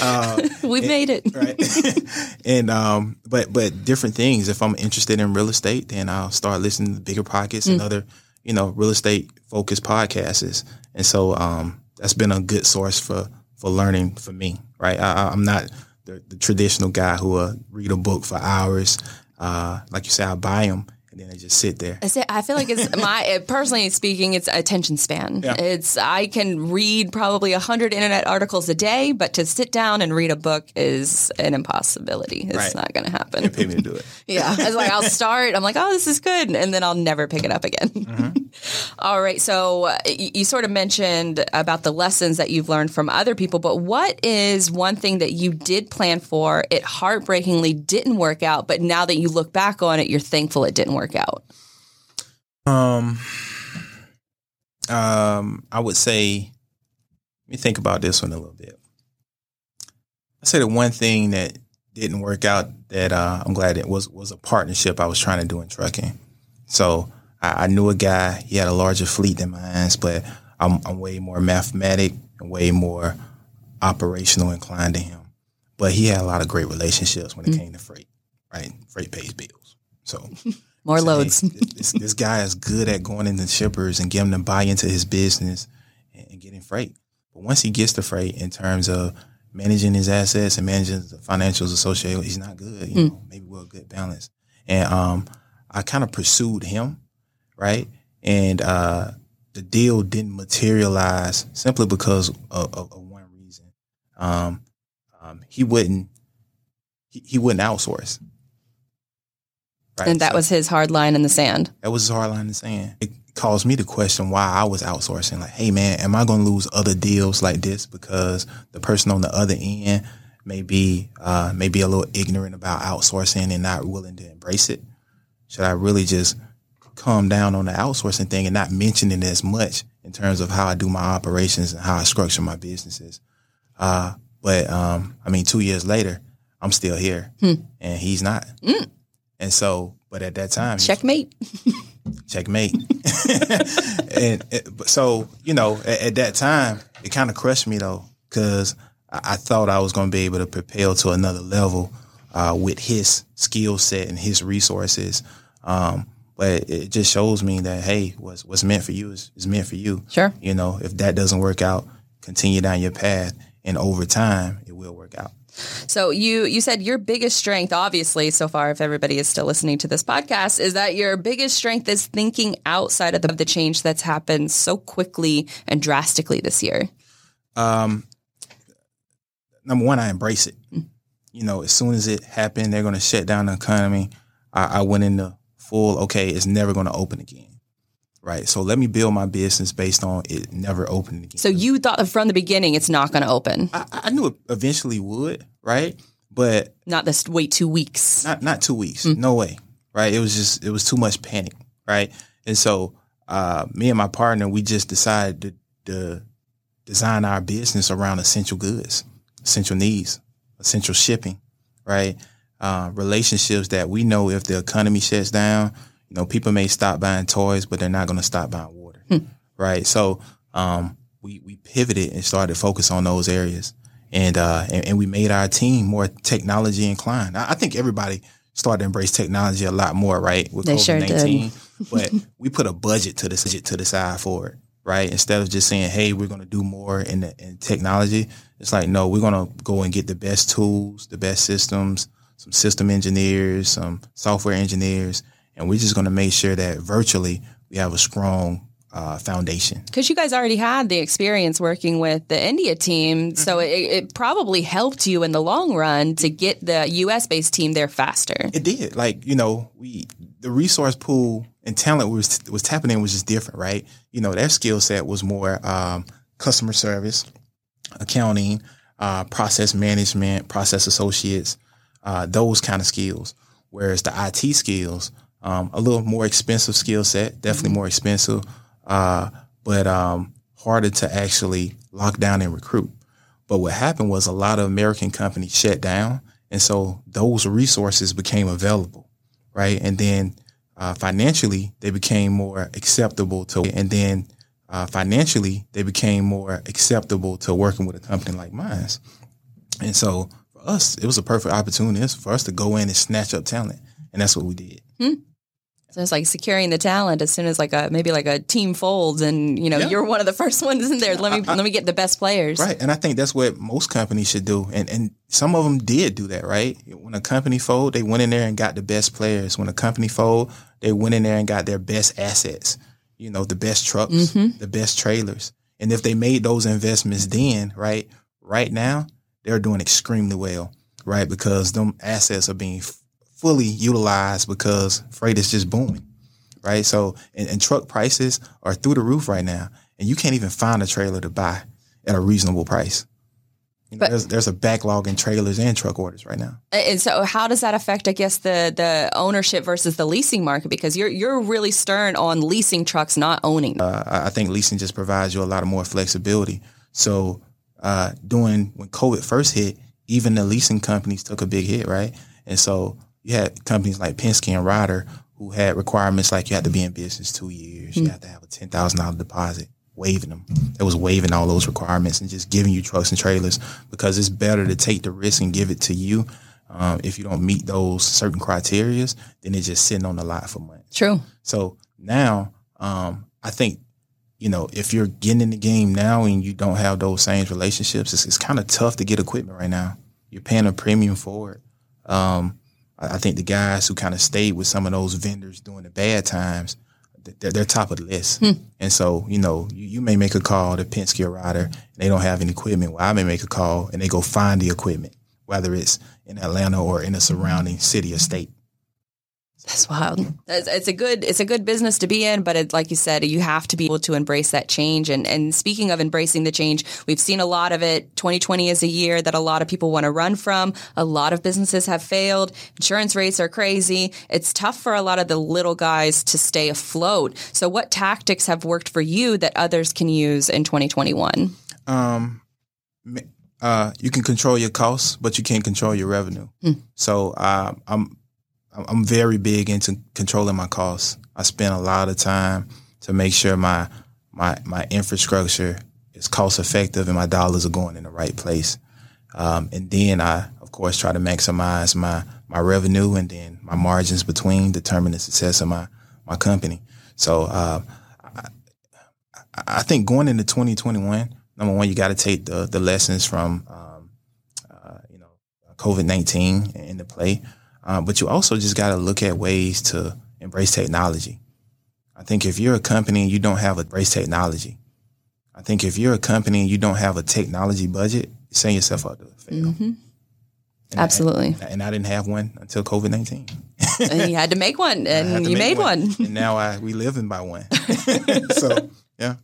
uh, we've made it right. [laughs] and um, but but different things. If I'm interested in real estate, then I'll start listening to bigger pockets mm. and other, you know, real estate focused podcasts. And so um, that's been a good source for for learning for me. Right, I, am not the, the, traditional guy who will read a book for hours. Uh, like you say, I buy them and then they just sit there. I, feel like it's my [laughs] personally speaking, it's attention span. Yeah. It's I can read probably a hundred internet articles a day, but to sit down and read a book is an impossibility. It's right. not going to happen. You pay me to do it. [laughs] yeah, it's like I'll start. I'm like, oh, this is good, and then I'll never pick it up again. Mm-hmm. [laughs] All right, so uh, you sort of mentioned about the lessons that you've learned from other people, but what is one thing that you did plan for? It heartbreakingly didn't work out, but now that you look back on it, you're thankful it didn't work work out? Um, um, I would say, let me think about this one a little bit. I say the one thing that didn't work out that uh, I'm glad it was was a partnership I was trying to do in trucking. So I, I knew a guy. He had a larger fleet than mine, but I'm, I'm way more mathematic and way more operational inclined to him. But he had a lot of great relationships when it mm-hmm. came to freight. Right, freight pays bills. So [laughs] More loads. Hey, this, this, guy is good at going into shippers and getting them to buy into his business and, and, getting freight. But once he gets the freight in terms of managing his assets and managing the financials associated, he's not good. You mm. know, maybe we're a good balance. And um, I kind of pursued him, right? And uh, the deal didn't materialize simply because of, of, of one reason. Um, um, he wouldn't he, he wouldn't outsource. Right? And that so was his hard line in the sand. That was his hard line in the sand. It caused me to question why I was outsourcing. Like, hey man, am I going to lose other deals like this because the person on the other end may be uh, may be a little ignorant about outsourcing and not willing to embrace it? Should I really just calm down on the outsourcing thing and not mention it as much in terms of how I do my operations and how I structure my businesses? Uh, but um, I mean, two years later, I'm still here, hmm. and he's not. Mm. And so, but at that time, checkmate, checkmate. [laughs] and so, you know, at, at that time, it kind of crushed me though, because I, I, thought I was going to be able to propel to another level uh, with his skill set and his resources. Um, but it just shows me that hey, what's what's meant for you is, is meant for you. Sure. You know, if that doesn't work out, continue down your path, and over time, it will work out. So you you said your biggest strength, obviously, so far, if everybody is still listening to this podcast, is that your biggest strength is thinking outside of the, the change that's happened so quickly and drastically this year. Um, number one, I embrace it. Mm-hmm. You know, as soon as it happened, they're going to shut down the economy. I, I went into full. Okay, it's never going to open again right? So let me build my business based on it never opening again. So you thought from the beginning it's not going to open. I, I, knew it eventually would, right? But not this wait two weeks. Not not two weeks. Mm. No way, right? It was just it was too much panic, right? And so uh, me and my partner we just decided to, to design our business around essential goods, essential needs, essential shipping, right? Uh, relationships that we know if the economy shuts down you know, people may stop buying toys, but they're not going to stop buying water, hmm. right? So um, we we pivoted and started to focus on those areas, and, uh, and, and we made our team more technology inclined. I, I, think everybody started to embrace technology a lot more, right? With they COVID nineteen, sure [laughs] but we put a budget to the to the side for it, right? Instead of just saying, "Hey, we're going to do more in the in technology," it's like, no, we're going to go and get the best tools, the best systems, some system engineers, some software engineers, and we're just going to make sure that virtually we have a strong uh, foundation. Because you guys already had the experience working with the India team, mm-hmm. so it, it, probably helped you in the long run to get the U.S. based team there faster. It did. Like you know, we the resource pool and talent was was tapping in was just different, right? You know, their skill set was more um, customer service, accounting, uh, process management, process associates, uh, those kind of skills. Whereas the IT skills, um, a little more expensive skill set, definitely mm-hmm. more expensive uh, but um, harder to actually lock down and recruit. But what happened was a lot of American companies shut down, and so those resources became available, right? And then uh, financially, they became more acceptable to, and then uh, financially, they became more acceptable to working with a company like mine. And so for us, it was a perfect opportunity for us to go in and snatch up talent, and that's what we did. Hmm. So it's like securing the talent as soon as like a maybe like a team folds and you know yeah. you're one of the [laughs] first ones in there. Let me I, I, let me get the best players. Right, and I think that's what most companies should do. And and some of them did do that. Right, when a company fold, they went in there and got the best players. When a company fold, they went in there and got their best assets. You know, the best trucks, mm-hmm. the best trailers. And if they made those investments then, right, right now they're doing extremely well, right, because them assets are being fully utilized because freight is just booming, right? So, and, and, truck prices are through the roof right now, and you can't even find a trailer to buy at a reasonable price. You know, but, there's, there's a backlog in trailers and truck orders right now. And so, how does that affect, I guess, the the ownership versus the leasing market? Because you're you're really stern on leasing trucks, not owning. Uh, I think leasing just provides you a lot of more flexibility. So, uh, doing when COVID first hit, even the leasing companies took a big hit, right? And so you had companies like Penske and Ryder who had requirements like you had to be in business two years, mm-hmm. you had to have a ten thousand dollar deposit, waiving them. It was waiving all those requirements and just giving you trucks and trailers because it's better to take the risk and give it to you. Um, if you don't meet those certain criterias, then it's just sitting on the lot for months. True. So now, um, I think you know, if you're getting in the game now and you don't have those same relationships, it's, it's kind of tough to get equipment right now. You're paying a premium for it. Um, I think the guys who kind of stayed with some of those vendors during the bad times, they're, they're top of the list. Hmm. And so, you know, you, you, may make a call to Penske or Ryder, and they don't have any equipment. Well, I may make a call and they go find the equipment, whether it's in Atlanta or in a surrounding city or state. That's wild. It's, it's, a good it's a good business to be in, but it, like you said, you have to be able to embrace that change. And and speaking of embracing the change, we've seen a lot of it. 2020 is a year that a lot of people want to run from. A lot of businesses have failed. Insurance rates are crazy. It's tough for a lot of the little guys to stay afloat. So, what tactics have worked for you that others can use in 2021? Um, uh, you can control your costs, but you can't control your revenue. Mm. So uh, I'm I'm very big into controlling my costs. I spend a lot of time to make sure my my my infrastructure is cost effective and my dollars are going in the right place. Um, and then I, of course, try to maximize my my revenue and then my margins between determine the success of my my company. So uh, I, I, think going into 2021, number one, you got to take the the lessons from um, uh, you know COVID 19 into play. Uh, but you also just got to look at ways to embrace technology. I think if you're a company and you don't have a embrace technology, I think if you're a company and you don't have a technology budget, you're setting yourself up to fail. Mm-hmm. Absolutely. I, and I didn't have one until COVID nineteen. and you had to make one, [laughs] and you made one. one. and now I we living by one. [laughs] [laughs] so yeah.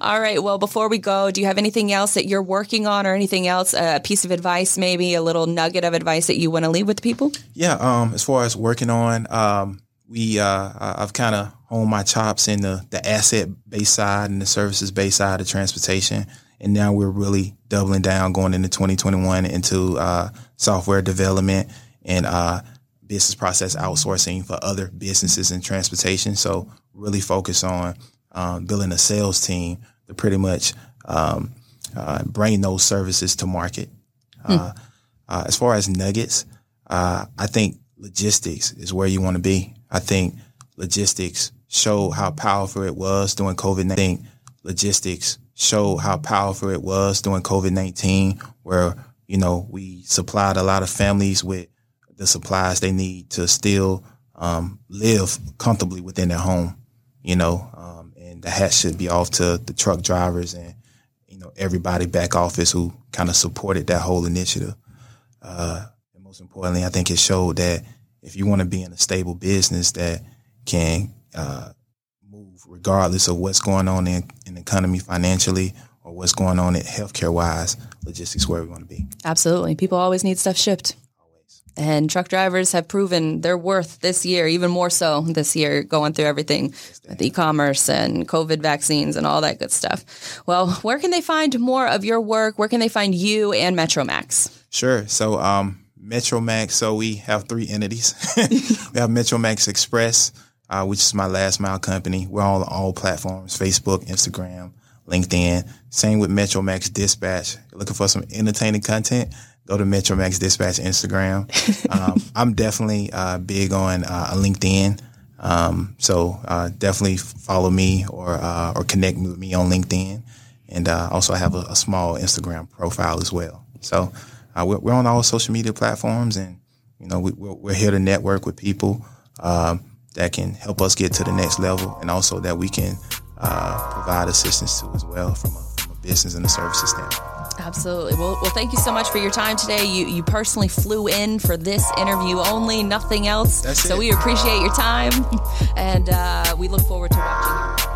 All right. Well, before we go, do you have anything else that you're working on, or anything else? A piece of advice, maybe a little nugget of advice that you want to leave with people? Yeah. Um, as far as working on, um, we uh, I've kind of honed my chops in the the asset based side and the services based side of transportation, and now we're really doubling down going into 2021 into uh, software development and uh, business process outsourcing for other businesses in transportation. So really focus on um, building a sales team to pretty much um, uh, bring those services to market. Hmm. Uh, uh, as far as nuggets, uh, I think logistics is where you want to be. I think logistics showed how powerful it was during COVID. I think logistics showed how powerful it was during COVID nineteen, where you know we supplied a lot of families with the supplies they need to still um, live comfortably within their home. You know, um, the hat should be off to the truck drivers and you know everybody back office who kind of supported that whole initiative. Uh, and most importantly, I think it showed that if you want to be in a stable business that can uh, move regardless of what's going on in, in the economy financially or what's going on in healthcare wise, logistics where we want to be. Absolutely. People always need stuff shipped. And truck drivers have proven their worth this year, even more so this year, going through everything with e-commerce and COVID vaccines and all that good stuff. Well, where can they find more of your work? Where can they find you and Metromax? Sure. So, um, Metromax. So we have three entities. [laughs] we have Metromax Express, uh, which is my last mile company. We're on all platforms: Facebook, Instagram, LinkedIn. Same with Metromax Dispatch. Looking for some entertaining content? Go to Metromax Dispatch Instagram. um, [laughs] I'm definitely uh, big on uh, LinkedIn. Um, so uh, definitely follow me or uh, or connect with me on LinkedIn, and uh, also I have a, a, small Instagram profile as well. So uh, we're, we're, on all social media platforms, and you know we, are here to network with people um, that can help us get to the next level, and also that we can provide assistance to as well from a, from a business and a services standpoint. Absolutely. Well, well, thank you so much for your time today. You you personally flew in for this interview only, nothing else. That's so it. we appreciate your time, and uh, we look forward to watching.